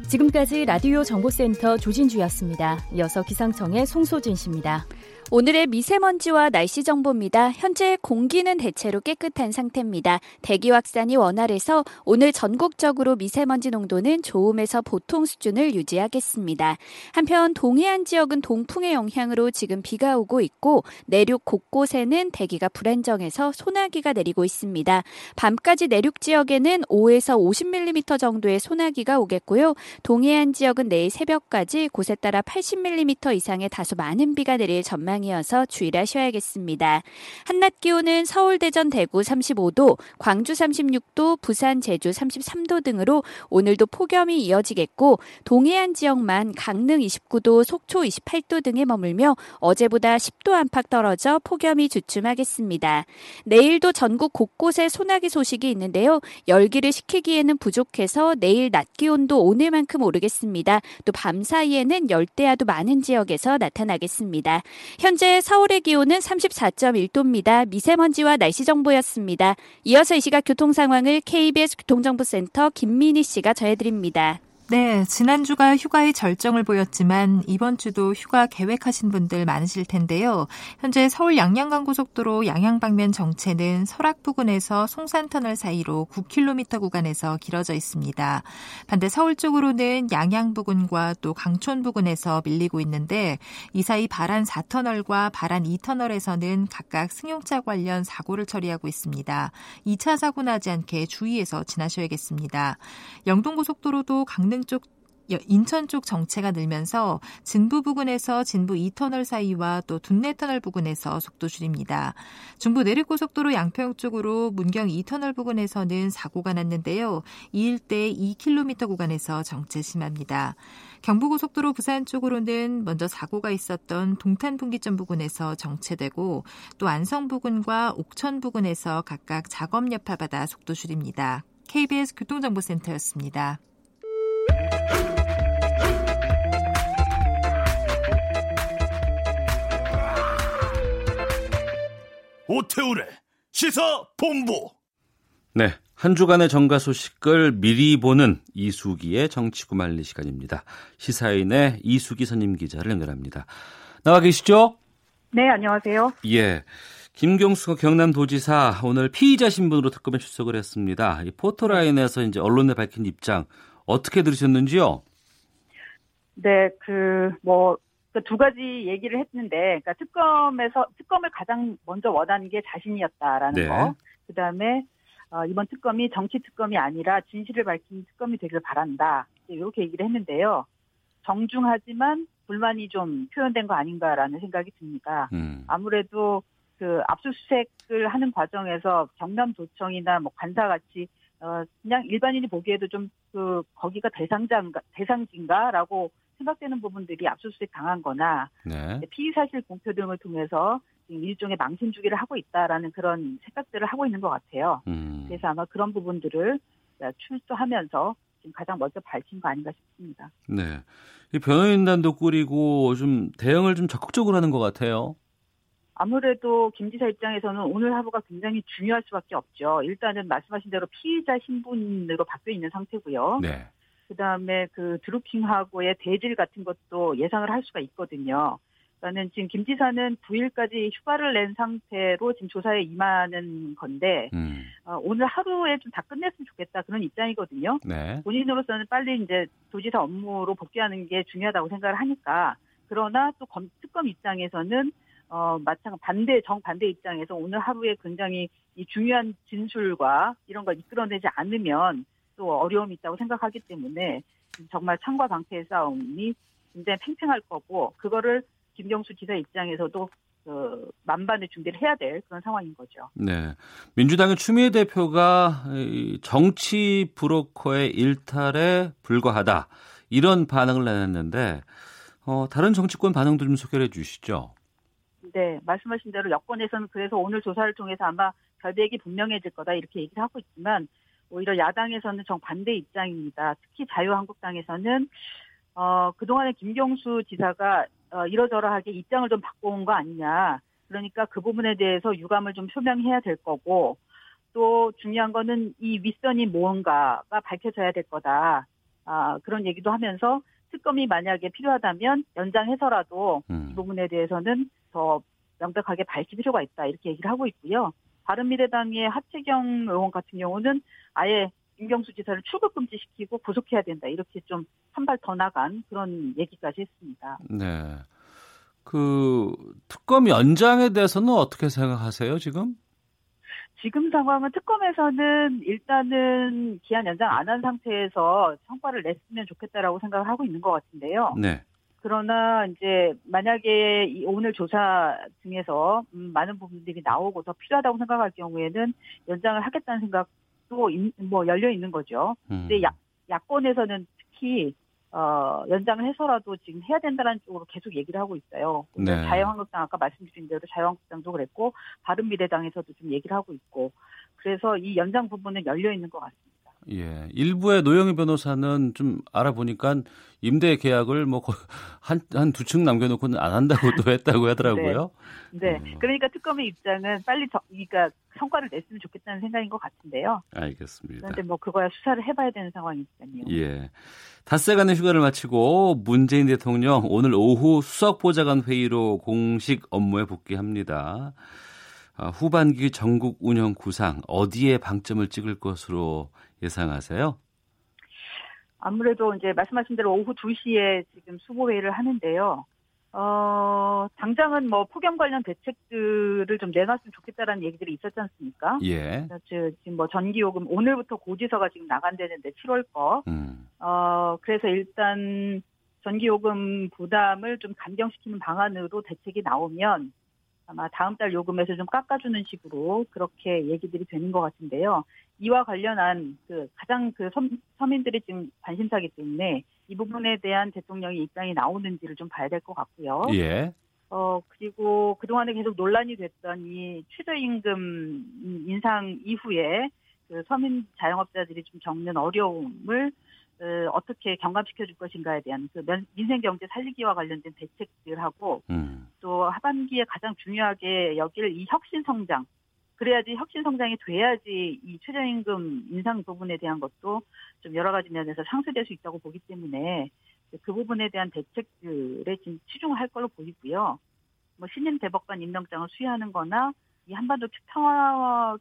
S14: 지금까지 라디오 정보센터 조진주였습니다. 이어서 기상청의 송소진 씨입니다.
S18: 오늘의 미세먼지와 날씨 정보입니다. 현재 공기는 대체로 깨끗한 상태입니다. 대기 확산이 원활해서 오늘 전국적으로 미세먼지 농도는 좋음에서 보통 수준을 유지하겠습니다. 한편 동해안 지역은 동풍의 영향으로 지금 비가 오고 있고 내륙 곳곳에는 대기가 불안정해서 소나기가 내리고 있습니다. 밤까지 내륙 지역에는 5에서 50mm 정도의 소나기가 오겠고요. 동해안 지역은 내일 새벽까지 곳에 따라 80mm 이상의 다소 많은 비가 내릴 전망입니다. 전망이어서 주의를 하셔야겠습니다. 한낮 기온은 서울, 대전, 대구 35도, 광주 36도, 부산, 제주 33도 등으로 오늘도 폭염이 이어지겠고 동해안 지역만 강릉 29도, 속초 28도 등에 머물며 어제보다 10도 안팎 떨어져 폭염이 주춤하겠습니다. 내일도 전국 곳곳에 소나기 소식이 있는데요. 열기를 식히기에는 부족해서 내일 낮 기온도 오늘만큼 오르겠습니다. 또 밤 사이에는 열대야도 많은 지역에서 나타나겠습니다. 현재 서울의 기온은 34.1도입니다. 미세먼지와 날씨 정보였습니다. 이어서 이 시각 교통 상황을 KBS 교통정보센터 김민희 씨가 전해드립니다.
S4: 네, 지난주가 휴가의 절정을 보였지만 이번 주도 휴가 계획하신 분들 많으실 텐데요. 현재 서울 양양간 고속도로 양양 방면 정체는 설악 부근에서 송산터널 사이로 9km 구간에서 길어져 있습니다. 반대 서울 쪽으로는 양양 부근과 또 강촌 부근에서 밀리고 있는데 이 사이 바란 4터널과 바란 2터널에서는 각각 승용차 관련 사고를 처리하고 있습니다. 2차 사고 나지 않게 주의해서 지나셔야겠습니다. 영동고속도로도 강릉 쪽 인천 쪽 정체가 늘면서 진부 부근에서 진부 2터널 사이와 또 둔내터널 부근에서 속도 줄입니다. 중부 내륙고속도로 양평 쪽으로 문경 2터널 부근에서는 사고가 났는데요. 이 일대 2km 구간에서 정체 심합니다. 경부고속도로 부산 쪽으로는 먼저 사고가 있었던 동탄 분기점 부근에서 정체되고 또 안성 부근과 옥천 부근에서 각각 작업 여파받아 속도 줄입니다. KBS 교통정보센터였습니다.
S19: 오태우래 시사 본부.
S2: 네, 한 주간의 정가 소식을 미리 보는 이수기의 정치구말리 시간입니다. 시사인의 이수기 선임 기자를 연결합니다. 나와 계시죠?
S20: 네, 안녕하세요.
S2: 예. 김경수 경남도지사 오늘 피의자 신분으로 특검에 출석을 했습니다. 이 포토라인에서 이제 언론에 밝힌 입장 어떻게 들으셨는지요?
S20: 네, 그 뭐 그 두 가지 얘기를 했는데, 그러니까 특검에서 특검을 가장 먼저 원하는 게 자신이었다라는 네. 거. 그 다음에 어, 이번 특검이 정치 특검이 아니라 진실을 밝힌 특검이 되길 바란다. 이렇게 얘기를 했는데요. 정중하지만 불만이 좀 표현된 거 아닌가라는 생각이 듭니다. 음. 아무래도 그 압수수색을 하는 과정에서 경남도청이나 뭐 관사같이 어 그냥 일반인이 보기에도 좀 그 거기가 대상자인가 대상진가라고 생각되는 부분들이 압수수색 당한-거나 네. 피의 사실 공표 등을 통해서 일종의 망신 주기를 하고 있다라는 그런 생각들을 하고 있는 것 같아요. 음. 그래서 아마 그런 부분들을 출소하면서 지금 가장 먼저 밝힌 거 아닌가 싶습니다.
S2: 네, 이 변호인단도 꾸리고 좀 대응을 좀 적극적으로 하는 것 같아요.
S20: 아무래도 김 지사 입장에서는 오늘 하루가 굉장히 중요할 수밖에 없죠. 일단은 말씀하신 대로 피의자 신분으로 바뀌어 있는 상태고요. 네. 그다음에 그 드루킹하고의 대질 같은 것도 예상을 할 수가 있거든요. 그러니까는 지금 김 지사는 9일까지 휴가를 낸 상태로 지금 조사에 임하는 건데 음. 어, 오늘 하루에 좀 다 끝냈으면 좋겠다 그런 입장이거든요. 네. 본인으로서는 빨리 이제 도지사 업무로 복귀하는 게 중요하다고 생각을 하니까 그러나 또 검, 특검 입장에서는 어, 마찬가지 반대, 정반대 입장에서 오늘 하루에 굉장히 이 중요한 진술과 이런 걸 이끌어내지 않으면 또 어려움이 있다고 생각하기 때문에 정말 창과 방패의 싸움이 굉장히 팽팽할 거고 그거를 김경수 지사 입장에서도 그 만반의 준비를 해야 될 그런 상황인 거죠.
S2: 네. 민주당의 추미애 대표가 정치 브로커의 일탈에 불과하다. 이런 반응을 내놨는데 어, 다른 정치권 반응도 좀 소개해 주시죠.
S20: 네, 말씀하신 대로 여권에서는 그래서 오늘 조사를 통해서 아마 결백이 분명해질 거다 이렇게 얘기를 하고 있지만 오히려 야당에서는 정반대 입장입니다. 특히 자유한국당에서는 어, 그동안에 김경수 지사가 어, 이러저러하게 입장을 좀 바꿔온 거 아니냐. 그러니까 그 부분에 대해서 유감을 좀 표명해야 될 거고 또 중요한 거는 이 윗선이 무언가가 밝혀져야 될 거다. 아, 그런 얘기도 하면서 특검이 만약에 필요하다면 연장해서라도 음. 이 부분에 대해서는 더 명백하게 밝힐 필요가 있다 이렇게 얘기를 하고 있고요. 바른미래당의 하채경 의원 같은 경우는 아예 김경수 지사를 출국 금지시키고 구속해야 된다 이렇게 좀 한 발 더 나간 그런 얘기까지 했습니다.
S2: 네. 그 특검 연장에 대해서는 어떻게 생각하세요 지금?
S20: 지금 상황은 특검에서는 일단은 기한 연장 안 한 상태에서 성과를 냈으면 좋겠다라고 생각을 하고 있는 것 같은데요. 네. 그러나 이제 만약에 오늘 조사 중에서 음, 많은 부분들이 나오고 더 필요하다고 생각할 경우에는 연장을 하겠다는 생각도 뭐 열려 있는 거죠. 음. 근데 야, 야권에서는 특히 어, 연장을 해서라도 지금 해야 된다는 쪽으로 계속 얘기를 하고 있어요. 네. 자유한국당 아까 말씀드린 대로 자유한국당도 그랬고 바른미래당에서도 좀 얘기를 하고 있고 그래서 이 연장 부분은 열려 있는 것 같습니다.
S2: 예. 일부의 노영희 변호사는 좀 알아보니까 임대 계약을 뭐 한 한 두 층 남겨놓고는 안 한다고 또 했다고 하더라고요.
S20: 네. 네. 그러니까 특검의 입장은 빨리 저, 그러니까 성과를 냈으면 좋겠다는 생각인 것 같은데요.
S2: 알겠습니다.
S20: 그런데 뭐 그거야 수사를 해봐야 되는 상황이니까요.
S2: 예. 닷새간의 휴가를 마치고 문재인 대통령 오늘 오후 수석보좌관 회의로 공식 업무에 복귀합니다. 아, 후반기 전국 운영 구상 어디에 방점을 찍을 것으로 예상하세요?
S20: 아무래도 이제 말씀하신 대로 오후 2시에 지금 수보회의를 하는데요. 어, 당 당장은 뭐 폭염 관련 대책들을 좀 내놨으면 좋겠다라는 얘기들이 있었지 않습니까?
S2: 예.
S20: 지금 뭐 전기요금 오늘부터 고지서가 지금 나간다는데 7월 거. 음. 어 그래서 일단 전기요금 부담을 좀 감경시키는 방안으로 대책이 나오면 아마 다음 달 요금에서 좀 깎아주는 식으로 그렇게 얘기들이 되는 것 같은데요. 이와 관련한 그 가장 그 서, 서민들이 지금 관심사기 때문에 이 부분에 대한 대통령의 입장이 나오는지를 좀 봐야 될 것 같고요.
S2: 예.
S20: 어, 그리고 그동안에 계속 논란이 됐던 이 최저임금 인상 이후에 그 서민 자영업자들이 좀 겪는 어려움을 어, 떻게 경감시켜 줄 것인가에 대한 그 민생 경제 살리기와 관련된 대책들하고 음. 또 하반기에 가장 중요하게 여기를 이 혁신 성장 그래야지 혁신 성장이 돼야지 이 최저임금 인상 부분에 대한 것도 좀 여러 가지 면에서 상쇄될 수 있다고 보기 때문에 그 부분에 대한 대책들에 지금 치중할 걸로 보이고요. 뭐 신임 대법관 임명장을 수여하는 거나 이 한반도 평화와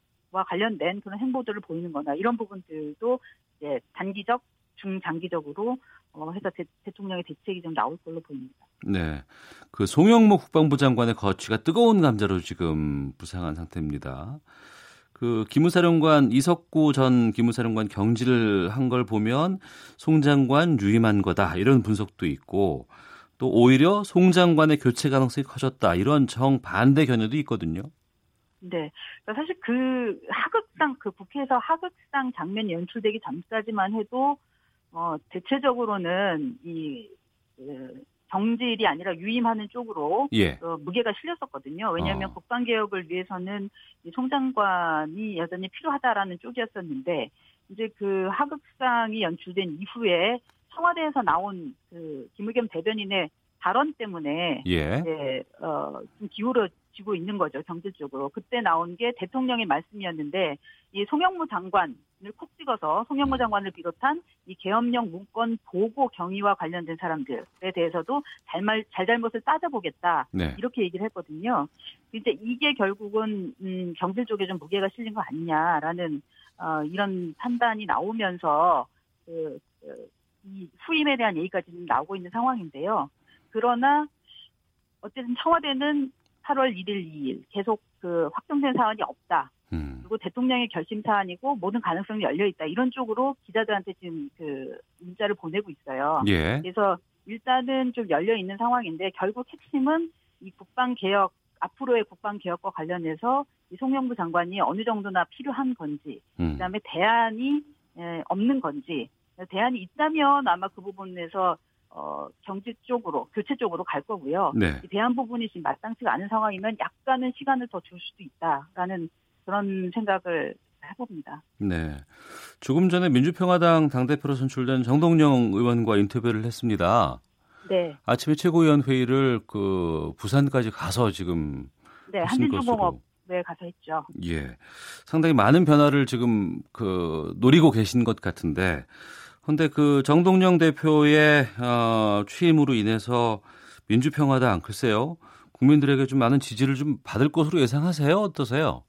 S20: 관련된 그런 행보들을 보이는 거나 이런 부분들도 이제 단기적, 중장기적으로 어, 해서 대, 통령의 대책이 좀 나올 걸로 보입니다.
S2: 네. 그 송영목 국방부 장관의 거취가 뜨거운 감자로 지금 부상한 상태입니다. 그 기무사령관 이석구 전 기무사령관 경질을 한 걸 보면 송 장관 유임한 거다 이런 분석도 있고 또 오히려 송 장관의 교체 가능성이 커졌다 이런 정 반대 견해도 있거든요.
S20: 네. 그러니까 사실 그 하극상 그 국회에서 하극상 장면이 연출되기 전까지만 해도 어 대체적으로는 이 그, 정질이 아니라 유임하는 쪽으로 예. 어, 무게가 실렸었거든요. 왜냐하면 어. 국방 개혁을 위해서는 송 장관이 여전히 필요하다라는 쪽이었었는데 이제 그 하극상이 연출된 이후에 청와대에서 나온 그 김의겸 대변인의 발언 때문에 예. 이제 어, 좀 기울어지고 있는 거죠 경제적으로. 그때 나온 게 대통령의 말씀이었는데 이 송영무 장관을 콕 찍어서 송영무 음. 장관을 비롯한 이 계엄령 문건 보고 경위와 관련된 사람들에 대해서도 잘말 잘잘못을 따져보겠다 네. 이렇게 얘기를 했거든요. 이제 이게 결국은 음, 경제 쪽에 좀 무게가 실린 거 아니냐라는 어, 이런 판단이 나오면서 그, 그, 이 후임에 대한 얘기가 지금 나오고 있는 상황인데요. 그러나 어쨌든 청와대는 8월 1일, 2일 계속 그 확정된 사안이 없다. 음. 그리고 대통령의 결심 사안이고 모든 가능성이 열려 있다. 이런 쪽으로 기자들한테 지금 그 문자를 보내고 있어요. 예. 그래서 일단은 좀 열려 있는 상황인데 결국 핵심은 이 국방 개혁 앞으로의 국방 개혁과 관련해서 이 송영구 장관이 어느 정도나 필요한 건지, 음. 그다음에 대안이 없는 건지, 대안이 있다면 아마 그 부분에서 어, 경제 쪽으로, 교체 쪽으로 갈 거고요. 네. 대안 부분이 지금 마땅치가 않은 상황이면 약간은 시간을 더 줄 수도 있다라는 그런 생각을 해봅니다.
S2: 네. 조금 전에 민주평화당 당대표로 선출된 정동영 의원과 인터뷰를 했습니다.
S20: 네.
S2: 아침에 최고위원 회의를 그 부산까지 가서 지금
S20: 네, 한진중공업에 가서 했죠.
S2: 예. 상당히 많은 변화를 지금 그 노리고 계신 것 같은데 근데 그 정동영 대표의 어, 취임으로 인해서 민주평화당 글쎄요 국민들에게 좀 많은 지지를 좀 받을 것으로 예상하세요 어떠세요?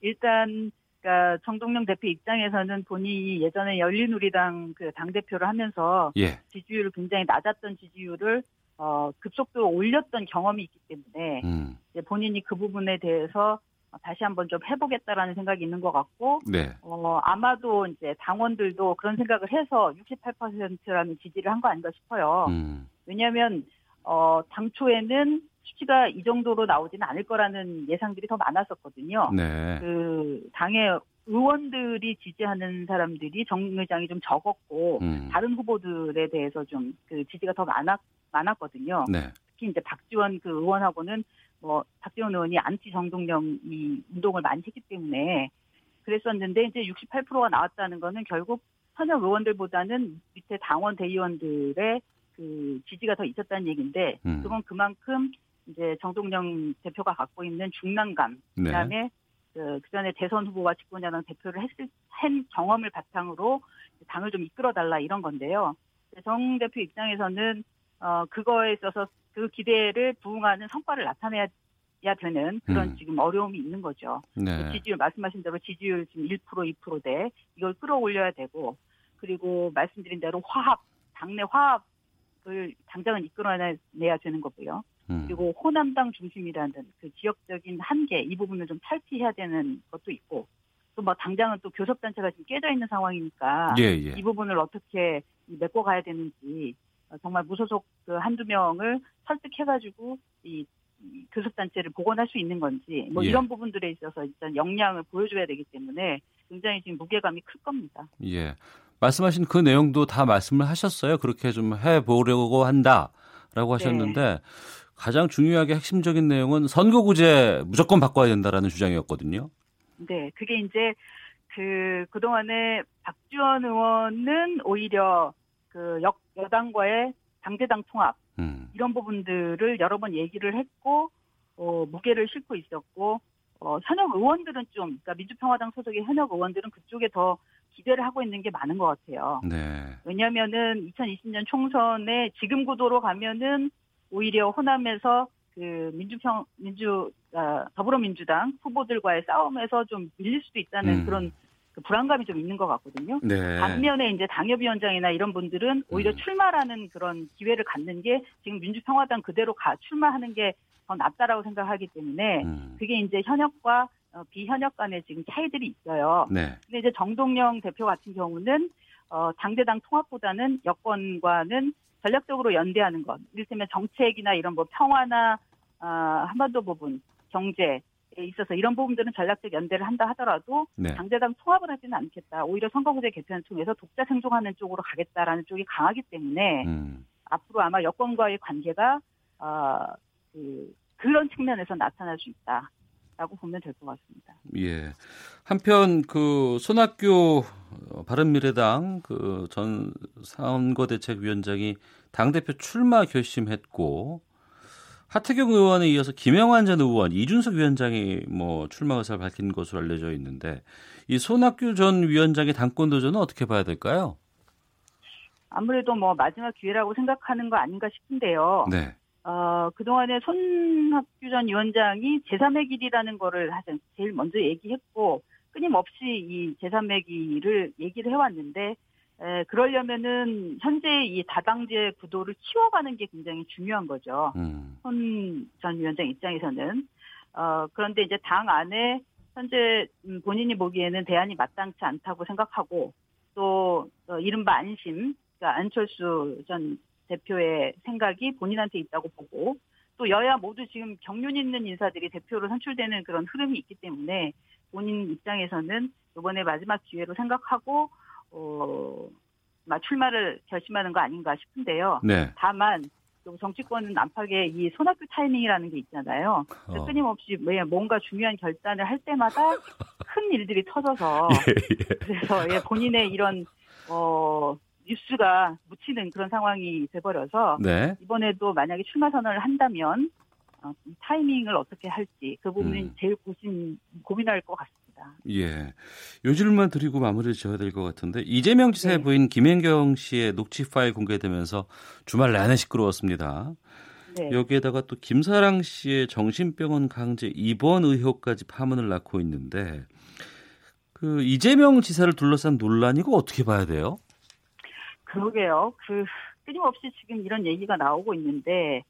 S20: 일단 그러니까 정동영 대표 입장에서는 본인이 예전에 열린우리당 그 당 대표를 하면서 예. 지지율을 굉장히 낮았던 지지율을 어, 급속도로 올렸던 경험이 있기 때문에 음. 본인이 그 부분에 대해서 어, 다시 한번 좀 해보겠다라는 생각이 있는 것 같고, 네. 어, 아마도 이제 당원들도 그런 생각을 해서 68%라는 지지를 한 거 아닌가 싶어요. 음. 왜냐하면 어, 당초에는 수치가 이 정도로 나오지는 않을 거라는 예상들이 더 많았었거든요. 네. 그 당의 의원들이 지지하는 사람들이 정 의장이 좀 적었고 음. 다른 후보들에 대해서 좀 그 지지가 더 많았 많았거든요. 네. 특히 이제 박지원 그 의원하고는 뭐 박지원 의원이 안티 정동영 이 운동을 많이 했기 때문에 그랬었는데 이제 68%가 나왔다는 거는 결국 현역 의원들보다는 밑에 당원 대의원들의 그 지지가 더 있었다는 얘기인데 음. 그건 그만큼 이제 정동영 대표가 갖고 있는 중량감 네. 그다음에 그, 그 전에 대선 후보와 집권여당 대표를 했을 한 경험을 바탕으로 당을 좀 이끌어 달라 이런 건데요. 정 대표 입장에서는 어 그거에 있어서 그 기대를 부응하는 성과를 나타내야 되는 그런 음. 지금 어려움이 있는 거죠. 네. 지지율 말씀하신 대로 지지율 지금 1% 2%대 이걸 끌어올려야 되고 그리고 말씀드린 대로 화합 당내 화합을 당장은 이끌어내야 되는 거고요. 음. 그리고 호남당 중심이라는 그 지역적인 한계 이 부분을 좀 탈피해야 되는 것도 있고 또 뭐 당장은 또 교섭단체가 지금 깨져 있는 상황이니까 예, 예. 이 부분을 어떻게 메꿔 가야 되는지 어, 정말 무소속 그 한두 명을 설득해가지고 이 교섭단체를 복원할 수 있는 건지 뭐 예. 이런 부분들에 있어서 일단 역량을 보여줘야 되기 때문에 굉장히 지금 무게감이 클 겁니다.
S2: 예. 말씀하신 그 내용도 다 말씀을 하셨어요. 그렇게 좀 해보려고 한다라고 하셨는데 네. 가장 중요하게 핵심적인 내용은 선거구제 무조건 바꿔야 된다라는 주장이었거든요.
S20: 네, 그게 이제 그 그동안에 박지원 의원은 오히려 그 역, 여당과의 당대당 통합 음. 이런 부분들을 여러 번 얘기를 했고 어, 무게를 싣고 있었고 어, 현역 의원들은 좀 그러니까 민주평화당 소속의 현역 의원들은 그쪽에 더 기대를 하고 있는 게 많은 것 같아요. 네. 왜냐하면은 2020년 총선에 지금 구도로 가면은 오히려 호남에서 그 민주평 민주 어, 더불어민주당 후보들과의 싸움에서 좀 밀릴 수도 있다는 음. 그런 그 불안감이 좀 있는 것 같거든요. 네. 반면에 이제 당협위원장이나 이런 분들은 오히려 음. 출마라는 그런 기회를 갖는 게 지금 민주평화당 그대로 가 출마하는 게 더 낫다라고 생각하기 때문에 음. 그게 이제 현역과 어, 비현역 간의 지금 차이들이 있어요. 네. 근데 이제 정동영 대표 같은 경우는 어, 당대당 통합보다는 여권과는 전략적으로 연대하는 것. 이를테면 정책이나 이런 뭐 평화나 어, 한반도 부분, 경제, 에 있어서 이런 부분들은 전략적 연대를 한다 하더라도 네. 당대당 통합을 하지는 않겠다. 오히려 선거구제 개편을 통해서 독자 생존하는 쪽으로 가겠다라는 쪽이 강하기 때문에 음. 앞으로 아마 여권과의 관계가 어, 그, 그런 측면에서 나타날 수 있다. 라고 보면 될 것 같습니다.
S2: 예. 한편 그 손학규 바른미래당 그 전 선거대책위원장이 당 대표 출마 결심했고 하태경 의원에 이어서 김영환 전 의원, 이준석 위원장이 뭐 출마 의사를 밝힌 것으로 알려져 있는데 이 손학규 전 위원장의 당권 도전은 어떻게 봐야 될까요?
S20: 아무래도 뭐 마지막 기회라고 생각하는 거 아닌가 싶은데요. 네. 어, 그동안에 손학규 전 위원장이 제3의 길이라는 거를 제일 먼저 얘기했고 끊임없이 이 제3의 길을 얘기를 해왔는데 에, 그러려면은 현재 이 다당제 구도를 키워가는 게 굉장히 중요한 거죠. 음. 손전 위원장 입장에서는 어, 그런데 이제 당 안에 현재 음, 본인이 보기에는 대안이 마땅치 않다고 생각하고 또 어, 이른바 안심, 그러니까 안철수 전 대표의 생각이 본인한테 있다고 보고 또 여야 모두 지금 경륜 있는 인사들이 대표로 선출되는 그런 흐름이 있기 때문에 본인 입장에서는 이번에 마지막 기회로 생각하고 어 출마를 결심하는 거 아닌가 싶은데요. 네. 다만 정치권은 안팎에 이 손학규 타이밍이라는 게 있잖아요. 어. 끊임없이 뭔가 중요한 결단을 할 때마다 큰 일들이 터져서 예, 예. 그래서 예, 본인의 이런 어 뉴스가 묻히는 그런 상황이 돼버려서 네. 이번에도 만약에 출마 선언을 한다면 어, 타이밍을 어떻게 할지 그 부분이 음. 제일 고심 고민할 것 같습니다.
S2: 예, 요 질문만 드리고 마무리 지어야 될 것 같은데 이재명 지사의 네. 부인 김현경 씨의 녹취 파일 공개되면서 주말 내내 시끄러웠습니다. 네. 여기에다가 또 김사랑 씨의 정신병원 강제 입원 의혹까지 파문을 낳고 있는데 그 이재명 지사를 둘러싼 논란 이고 어떻게 봐야 돼요?
S20: 그러게요. 그 끊임없이 지금 이런 얘기가 나오고 있는데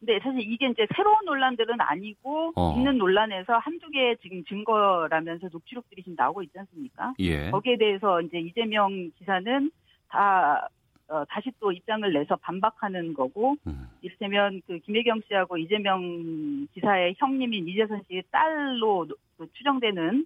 S20: 근데 사실 이게 이제 새로운 논란들은 아니고 어. 있는 논란에서 한두 개 지금 증거라면서 녹취록들이 지금 나오고 있지 않습니까? 예. 거기에 대해서 이제 이재명 지사는 다 어, 다시 또 입장을 내서 반박하는 거고 음. 이를테면 그 김혜경 씨하고 이재명 지사의 형님인 이재선 씨의 딸로 그 추정되는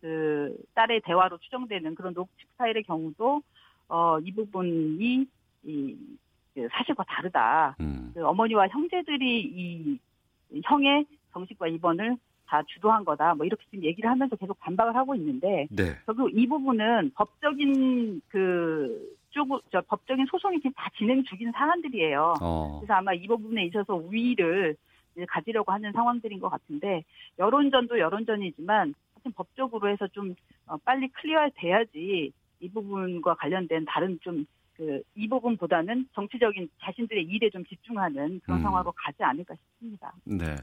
S20: 그 딸의 대화로 추정되는 그런 녹취 파일의 경우도 어, 이 부분이 이, 그 사실과 다르다. 음. 그 어머니와 형제들이 이 형의 정식과 입원을 다 주도한 거다. 뭐 이렇게 지금 얘기를 하면서 계속 반박을 하고 있는데 네. 결국 이 부분은 법적인 그 쪽, 저 법적인 소송이 지금 다 진행 중인 사안들이에요. 어. 그래서 아마 이 부분에 있어서 우위를 가지려고 하는 상황들인 것 같은데 여론전도 여론전이지만 하여튼 법적으로 해서 좀 어, 빨리 클리어 돼야지 이 부분과 관련된 다른 좀 그 이 부분보다는 정치적인 자신들의 일에 좀 집중하는 그런 음. 상황으로 가지 않을까 싶습니다.
S2: 네.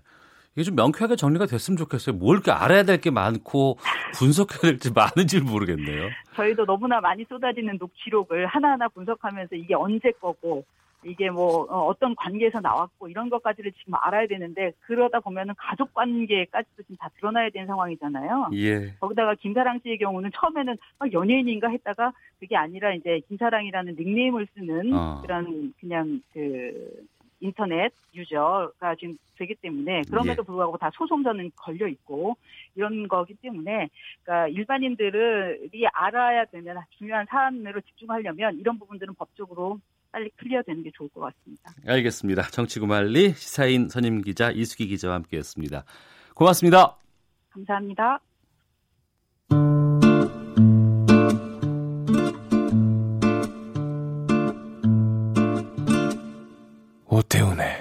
S2: 이게 좀 명쾌하게 정리가 됐으면 좋겠어요. 뭘 이렇게 알아야 될 게 많고 분석해야 될지 많은지 모르겠네요.
S20: 저희도 너무나 많이 쏟아지는 녹취록을 하나하나 분석하면서 이게 언제 거고 이게 뭐 어, 어떤 관계에서 나왔고 이런 것까지를 지금 알아야 되는데 그러다 보면은 가족 관계까지도 지금 다 드러나야 되는 상황이잖아요.
S2: 예.
S20: 거기다가 김사랑 씨의 경우는 처음에는 막 연예인인가 했다가 그게 아니라 이제 김사랑이라는 닉네임을 쓰는 어. 그런 그냥 그 인터넷 유저가 지금 되기 때문에 그럼에도 예. 불구하고 다 소송전은 걸려 있고 이런 거기 때문에 그러니까 일반인들이 알아야 되면 중요한 사안으로 집중하려면 이런 부분들은 법적으로 빨리 클리어되는 게 좋을 것 같습니다.
S2: 알겠습니다. 정치구말리 시사인 선임 기자 이수기 기자와 함께했습니다. 고맙습니다.
S20: 감사합니다.
S21: 오태훈의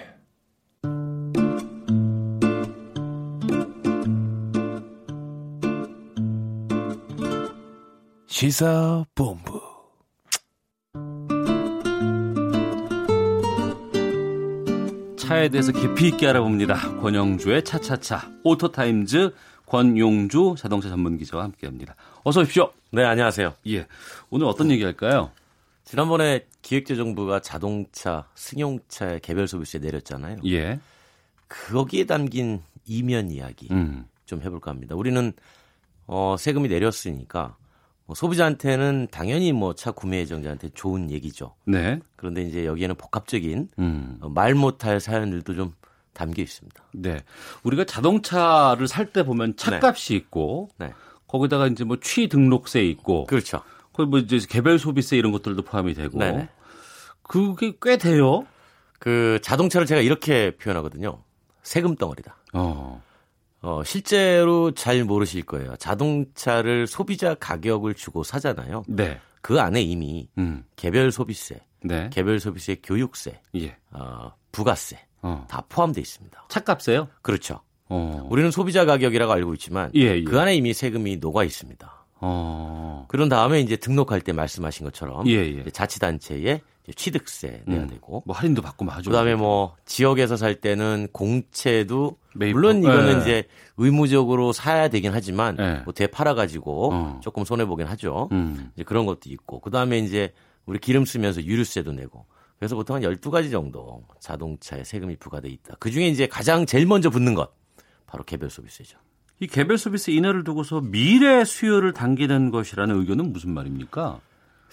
S21: 시사본부
S2: 차에 대해서 깊이 있게 알아봅니다. 권용주의 차차차 오토타임즈 권용주 자동차 전문 기자와 함께합니다. 어서 오십시오.
S22: 네, 안녕하세요.
S2: 예, 오늘 어떤 얘기 할까요?
S22: 지난번에 기획재정부가 자동차, 승용차의 개별 소비세 내렸잖아요.
S2: 예.
S22: 거기에 담긴 이면 이야기 음. 좀 해볼까 합니다. 우리는 어, 세금이 내렸으니까 뭐 소비자한테는 당연히 뭐 차 구매 예정자한테 좋은 얘기죠.
S2: 네.
S22: 그런데 이제 여기에는 복합적인 음. 어, 말 못할 사연들도 좀 담겨 있습니다.
S2: 네. 우리가 자동차를 살 때 보면 차값이 네. 있고 네. 거기다가 이제 뭐 취등록세 있고
S22: 그렇죠.
S2: 거기 뭐 이제 개별 소비세 이런 것들도 포함이 되고 네네. 그게 꽤 돼요.
S22: 그 자동차를 제가 이렇게 표현하거든요. 세금 덩어리다.
S2: 어.
S22: 어, 실제로 잘 모르실 거예요. 자동차를 소비자 가격을 주고 사잖아요.
S2: 네.
S22: 그 안에 이미 음. 개별 소비세,
S2: 네.
S22: 개별 소비세 교육세,
S2: 예.
S22: 어, 부가세 어. 다 포함되어 있습니다.
S2: 차값에요?
S22: 그렇죠.
S2: 어.
S22: 우리는 소비자 가격이라고 알고 있지만
S2: 예, 예.
S22: 그 안에 이미 세금이 녹아 있습니다.
S2: 어.
S22: 그런 다음에 이제 등록할 때 말씀하신 것처럼
S2: 예, 예.
S22: 자치단체에 취득세 내야
S2: 음.
S22: 되고
S2: 뭐 할인도 받고 하죠.
S22: 그다음에 뭐 지역에서 살 때는 공채도 매입. 물론 이거는 네. 이제 의무적으로 사야 되긴 하지만 네. 뭐 되팔아 가지고 어. 조금 손해 보긴 하죠.
S2: 음.
S22: 이제 그런 것도 있고 그다음에 이제 우리 기름 쓰면서 유류세도 내고 그래서 보통 한 12가지 정도 자동차에 세금이 부과돼 있다. 그중에 이제 가장 제일 먼저 붙는 것 바로 개별 소비세죠.
S2: 이 개별 소비세 인하를 두고서 미래 수요를 당기는 것이라는 의견은 무슨 말입니까?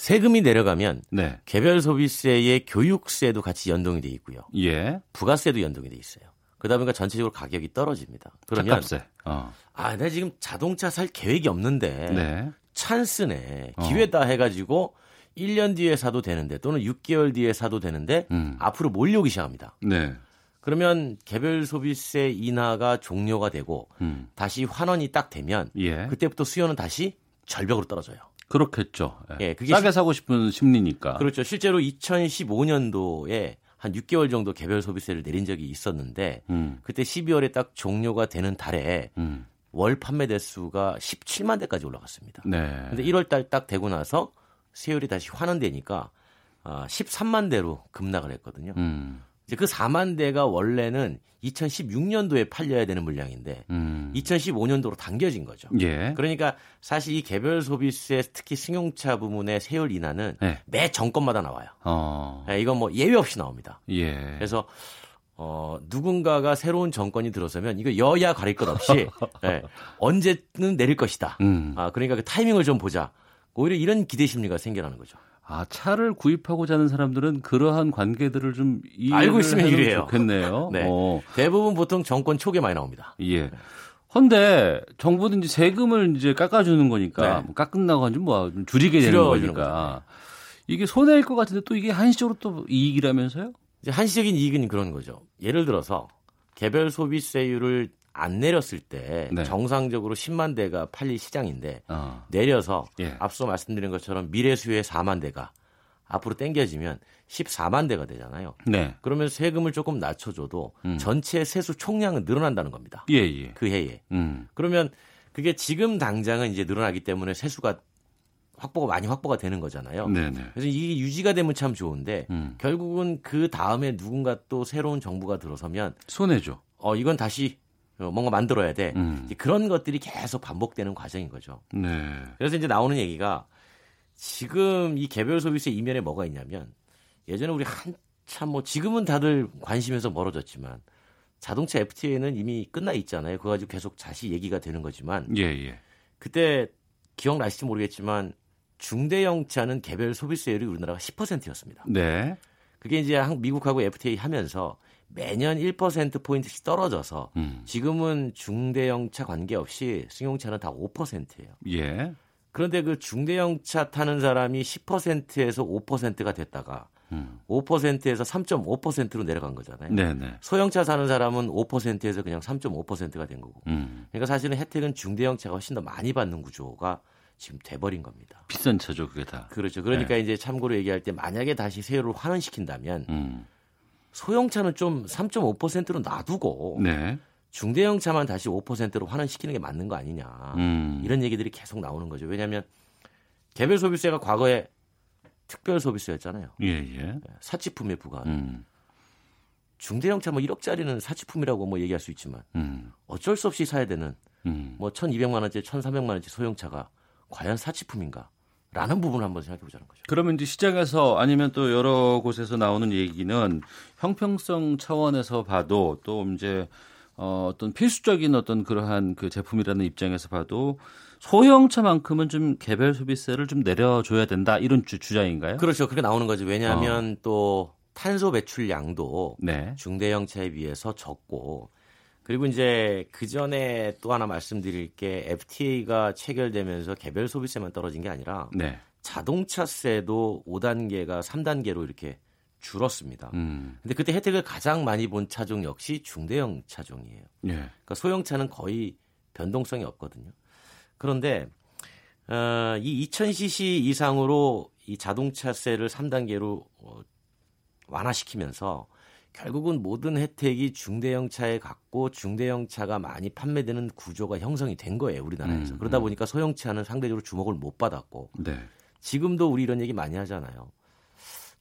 S22: 세금이 내려가면
S2: 네.
S22: 개별 소비세의 교육세도 같이 연동이 돼 있고요.
S2: 예.
S22: 부가세도 연동이 돼 있어요. 그러다 보니까 전체적으로 가격이 떨어집니다. 그러면
S2: 값세. 어.
S22: 아, 내가 지금 자동차 살 계획이 없는데
S2: 네.
S22: 찬스네. 기회다 해 가지고 1년 뒤에 사도 되는데 또는 6개월 뒤에 사도 되는데
S2: 음.
S22: 앞으로 몰려오기 시작합니다.
S2: 네.
S22: 그러면 개별 소비세 인하가 종료가 되고
S2: 음.
S22: 다시 환원이 딱 되면
S2: 예.
S22: 그때부터 수요는 다시 절벽으로 떨어져요.
S2: 그렇겠죠.
S22: 예, 그게
S2: 싸게 시... 사고 싶은 심리니까.
S22: 그렇죠. 실제로 2015년도에 한 6개월 정도 개별 소비세를 내린 적이 있었는데
S2: 음.
S22: 그때 12월에 딱 종료가 되는 달에
S2: 음.
S22: 월 판매 대수가 17만 대까지 올라갔습니다.
S2: 네.
S22: 근데 1월 달 딱 되고 나서 세율이 다시 환원되니까 13만 아, 대로 급락을 했거든요.
S2: 음.
S22: 이제 그 4만 대가 원래는 2016년도에 팔려야 되는 물량인데
S2: 음.
S22: 2015년도로 당겨진 거죠.
S2: 예.
S22: 그러니까 사실 이 개별 소비세 특히 승용차 부문의 세율 인하는
S2: 네.
S22: 매 정권마다 나와요.
S2: 어.
S22: 네, 이건 뭐 예외 없이 나옵니다.
S2: 예.
S22: 그래서 어, 누군가가 새로운 정권이 들어서면 이거 여야 가릴 것 없이 네, 언제는 내릴 것이다.
S2: 음.
S22: 아, 그러니까 그 타이밍을 좀 보자. 오히려 이런 기대 심리가 생겨나는 거죠.
S2: 아, 차를 구입하고자 하는 사람들은 그러한 관계들을 좀
S22: 알고 있으면 이래요.
S2: 좋겠네요.
S22: 네.
S2: 어.
S22: 대부분 보통 정권 초기에 많이 나옵니다.
S2: 예. 헌데 정부는 이제 세금을 이제 깎아주는 거니까
S22: 네.
S2: 뭐 깎는다고 하지 뭐 줄이게 되는 거니까 이게 손해일 것 같은데 또 이게 한시적으로 또 이익이라면서요?
S22: 이제 한시적인 이익은 그런 거죠. 예를 들어서 개별 소비세율을 안 내렸을 때
S2: 네.
S22: 정상적으로 10만 대가 팔릴 시장인데
S2: 어.
S22: 내려서
S2: 예.
S22: 앞서 말씀드린 것처럼 미래 수요의 4만 대가 앞으로 땡겨지면 14만 대가 되잖아요.
S2: 네.
S22: 그러면 세금을 조금 낮춰줘도
S2: 음.
S22: 전체 세수 총량은 늘어난다는 겁니다.
S2: 예, 예.
S22: 그 해에.
S2: 음.
S22: 그러면 그게 지금 당장은 이제 늘어나기 때문에 세수가 확보가 많이 확보가 되는 거잖아요.
S2: 네네.
S22: 그래서 이게 유지가 되면 참 좋은데
S2: 음.
S22: 결국은 그 다음에 누군가 또 새로운 정부가 들어서면
S2: 손해죠.
S22: 어 이건 다시 뭔가 만들어야 돼.
S2: 음.
S22: 그런 것들이 계속 반복되는 과정인 거죠.
S2: 네.
S22: 그래서 이제 나오는 얘기가 지금 이 개별 소비세 이면에 뭐가 있냐면 예전에 우리 참뭐 지금은 다들 관심에서 멀어졌지만 자동차 FTA는 이미 끝나 있잖아요. 그거 가지고 계속 다시 얘기가 되는 거지만
S2: 예, 예.
S22: 그때 기억나실지 모르겠지만 중대형차는 개별 소비세율이 우리나라가 10%였습니다.
S2: 네.
S22: 그게 이제 미국하고 FTA 하면서 매년 1% 포인트씩 떨어져서 음. 지금은 중대형차 관계없이 승용차는 다 5%예요.
S2: 예.
S22: 그런데 그 중대형차 타는 사람이 10%에서 5%가 됐다가 음. 5%에서 3.5%로 내려간 거잖아요.
S2: 네네.
S22: 소형차 사는 사람은 5%에서 그냥 3.5%가 된 거고. 음. 그러니까 사실은 혜택은 중대형차가 훨씬 더 많이 받는 구조가 지금 돼버린 겁니다.
S2: 비싼 차죠, 그게 다.
S22: 그렇죠. 그러니까 네. 이제 참고로 얘기할 때 만약에 다시 세율을 환원시킨다면 음. 소형차는 좀 3.5%로 놔두고 네. 중대형차만 다시 5%로 환원시키는 게 맞는 거 아니냐. 음. 이런 얘기들이 계속 나오는 거죠. 왜냐하면 개별 소비세가 과거에 특별 소비세였잖아요.
S2: 예, 예.
S22: 사치품에 부과하는. 음. 중대형차 뭐 1억짜리는 사치품이라고 뭐 얘기할 수 있지만 음. 어쩔 수 없이 사야 되는 음. 뭐 1,200만 원짜리, 1,300만 원짜리 소형차가 과연 사치품인가? 라는 부분을 한번 생각해 보자는 거죠.
S2: 그러면 이제 시장에서 아니면 또 여러 곳에서 나오는 얘기는 형평성 차원에서 봐도 또 이제 어, 어떤 필수적인 어떤 그러한 그 제품이라는 입장에서 봐도 소형차만큼은 좀 개별 소비세를 좀 내려줘야 된다 이런 주, 주장인가요?
S22: 그렇죠. 그렇게 나오는 거죠. 왜냐하면 어. 또 탄소 배출량도 네. 중대형차에 비해서 적고 그리고 이제 그 전에 또 하나 말씀드릴 게 FTA가 체결되면서 개별 소비세만 떨어진 게 아니라 네. 자동차세도 5단계가 3단계로 이렇게 줄었습니다. 음. 근데 그때 혜택을 가장 많이 본 차종 역시 중대형 차종이에요. 예. 그러니까 소형차는 거의 변동성이 없거든요. 그런데 어, 이 2000cc 이상으로 이 자동차세를 3단계로 어, 완화시키면서 결국은 모든 혜택이 중대형 차에 갔고 중대형 차가 많이 판매되는 구조가 형성이 된 거예요 우리나라에서 음, 그러다 음. 보니까 소형 차는 상대적으로 주목을 못 받았고 네. 지금도 우리 이런 얘기 많이 하잖아요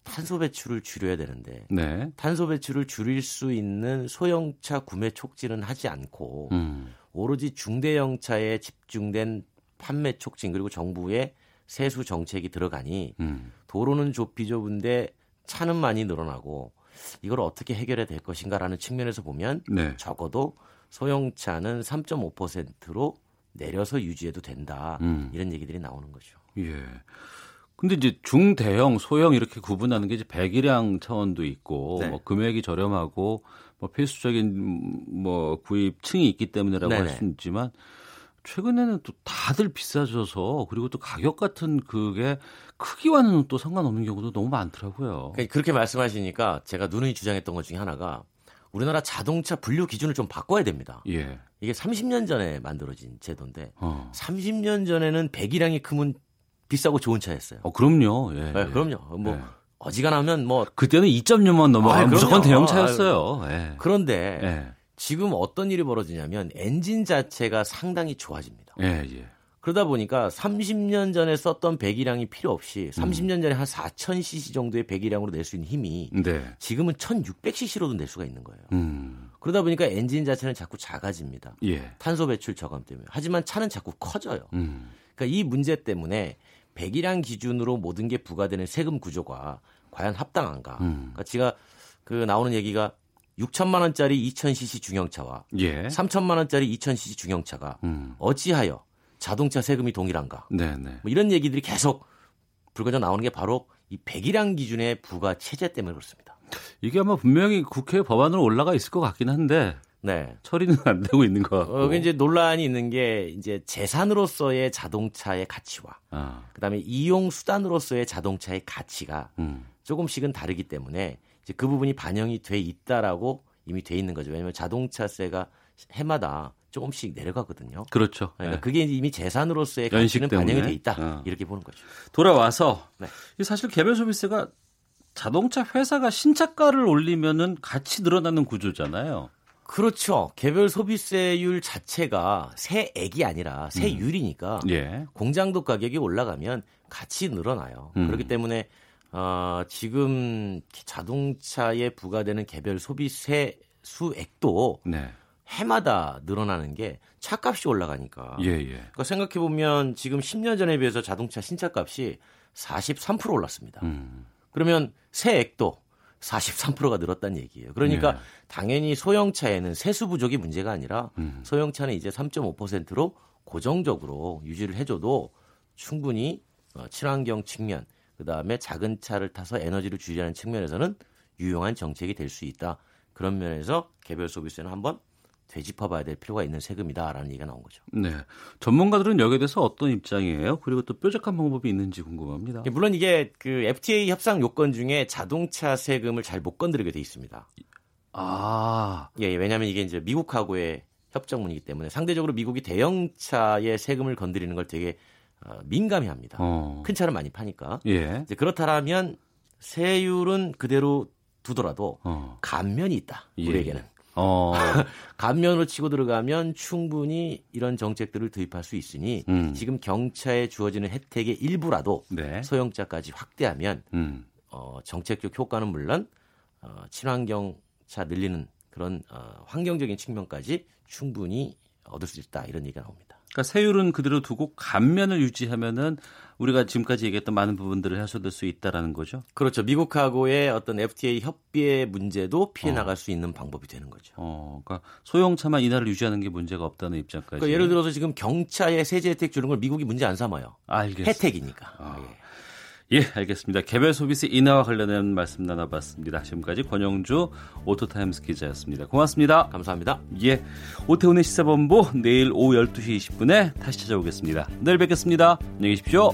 S22: 탄소 배출을 줄여야 되는데 네. 탄소 배출을 줄일 수 있는 소형차 구매 촉진은 하지 않고 음. 오로지 중대형 차에 집중된 판매 촉진 그리고 정부의 세수 정책이 들어가니 음. 도로는 좁히 좁은데 차는 많이 늘어나고 이걸 어떻게 해결해야 될 것인가라는 측면에서 보면 네. 적어도 소형차는 3.5%로 내려서 유지해도 된다. 음. 이런 얘기들이 나오는 거죠.
S2: 예. 근데 이제 중대형, 소형 이렇게 구분하는 게 이제 배기량 차원도 있고 네. 뭐 금액이 저렴하고 뭐 필수적인 뭐 구입층이 있기 때문에라고 할 수는 있지만 최근에는 또 다들 비싸져서 그리고 또 가격 같은 그게 크기와는 또 상관없는 경우도 너무 많더라고요.
S22: 그러니까 그렇게 말씀하시니까 제가 누누이 주장했던 것 중에 하나가 우리나라 자동차 분류 기준을 좀 바꿔야 됩니다.
S2: 예.
S22: 이게 30년 전에 만들어진 제도인데 어. 30년 전에는 배기량이 크면 비싸고 좋은 차였어요.
S2: 어, 그럼요. 예,
S22: 네, 그럼요. 뭐 예. 어지간하면 뭐
S2: 그때는 2.6만 넘어가 아, 무조건 대형차였어요. 아, 예.
S22: 그런데 예. 지금 어떤 일이 벌어지냐면 엔진 자체가 상당히 좋아집니다.
S2: 예, 예.
S22: 그러다 보니까 30년 전에 썼던 배기량이 필요 없이 30년 전에 한 4,000cc 정도의 배기량으로 낼 수 있는 힘이 네. 지금은 1,600cc로도 낼 수가 있는 거예요. 음. 그러다 보니까 엔진 자체는 자꾸 작아집니다.
S2: 예.
S22: 탄소 배출 저감 때문에. 하지만 차는 자꾸 커져요. 음. 그러니까 이 문제 때문에 배기량 기준으로 모든 게 부과되는 세금 구조가 과연 합당한가? 음. 그러니까 제가 그 나오는 얘기가 6천만 원짜리 2000cc 중형차와 예. 3천만 원짜리 2000cc 중형차가 음. 어찌하여 자동차 세금이 동일한가?
S2: 네네.
S22: 뭐 이런 얘기들이 계속 불거져 나오는 게 바로 이 배기량 기준의 부과 체제 때문에 그렇습니다.
S2: 이게 아마 분명히 국회 법안으로 올라가 있을 것 같긴 한데 네. 처리는 안 되고 있는 것 같고.
S22: 어, 이제 논란이 있는 게 이제 재산으로서의 자동차의 가치와 아. 그다음에 이용 수단으로서의 자동차의 가치가 음. 조금씩은 다르기 때문에 이제 그 부분이 반영이 돼 있다라고 이미 돼 있는 거죠. 왜냐하면 자동차세가 해마다 조금씩 내려가거든요.
S2: 그렇죠.
S22: 그러니까 네. 그게 이미 재산으로서의 가치는 반영이 돼 있다 어. 이렇게 보는 거죠.
S2: 돌아와서 네. 사실 개별 소비세가 자동차 회사가 신차가를 올리면은 같이 늘어나는 구조잖아요.
S22: 그렇죠. 개별 소비세율 자체가 세액이 아니라 세율이니까 음. 예. 공장도 가격이 올라가면 같이 늘어나요. 음. 그렇기 때문에 어, 지금 자동차에 부과되는 개별 소비세 수액도 네. 해마다 늘어나는 게 차값이 올라가니까.
S2: 예, 예.
S22: 그러니까 생각해 보면 지금 10년 전에 비해서 자동차 신차값이 43% 올랐습니다. 음. 그러면 세액도 43%가 늘었다는 얘기예요. 그러니까 네. 당연히 소형차에는 세수 부족이 문제가 아니라 음. 소형차는 이제 3.5%로 고정적으로 유지를 해줘도 충분히 어, 친환경 측면, 그 다음에 작은 차를 타서 에너지를 줄이하는 측면에서는 유용한 정책이 될 수 있다. 그런 면에서 개별 소비세는 한번 되짚어봐야 될 필요가 있는 세금이다라는 얘기가 나온 거죠.
S2: 네, 전문가들은 여기에 대해서 어떤 입장이에요? 그리고 또 뾰족한 방법이 있는지 궁금합니다.
S22: 예, 물론 이게 그 FTA 협상 요건 중에 자동차 세금을 잘 못 건드리게 돼 있습니다.
S2: 아,
S22: 예, 예, 왜냐하면 이게 이제 미국하고의 협정문이기 때문에 상대적으로 미국이 대형차의 세금을 건드리는 걸 되게 어, 민감해합니다. 어. 큰 차를 많이 파니까.
S2: 예.
S22: 이제 그렇다면 세율은 그대로 두더라도 어. 감면이 있다. 예. 우리에게는. 어. 감면으로 치고 들어가면 충분히 이런 정책들을 도입할 수 있으니 음. 지금 경차에 주어지는 혜택의 일부라도 네. 소형차까지 확대하면 음. 어, 정책적 효과는 물론 어, 친환경 차 늘리는 그런 어, 환경적인 측면까지 충분히 얻을 수 있다 이런 얘기가 나옵니다.
S2: 그러니까 세율은 그대로 두고 감면을 유지하면은 우리가 지금까지 얘기했던 많은 부분들을 해소될 수 있다라는 거죠.
S22: 그렇죠. 미국하고의 어떤 FTA 협의의 문제도 피해 어. 나갈 수 있는 방법이 되는 거죠.
S2: 어, 그러니까 소형차만 인하를 유지하는 게 문제가 없다는 입장까지.
S22: 그러니까 예를 들어서 지금 경차에 세제 혜택 주는 걸 미국이 문제 안 삼아요.
S2: 알겠습니다.
S22: 혜택이니까.
S2: 아. 예. 예, 알겠습니다. 개별 소비세 인하와 관련된 말씀 나눠봤습니다. 지금까지 권용주 오토타임스 기자였습니다. 고맙습니다.
S22: 감사합니다.
S2: 예, 오태훈의 시사본부 내일 오후 12시 20분에 다시 찾아오겠습니다. 내일 뵙겠습니다. 안녕히 계십시오.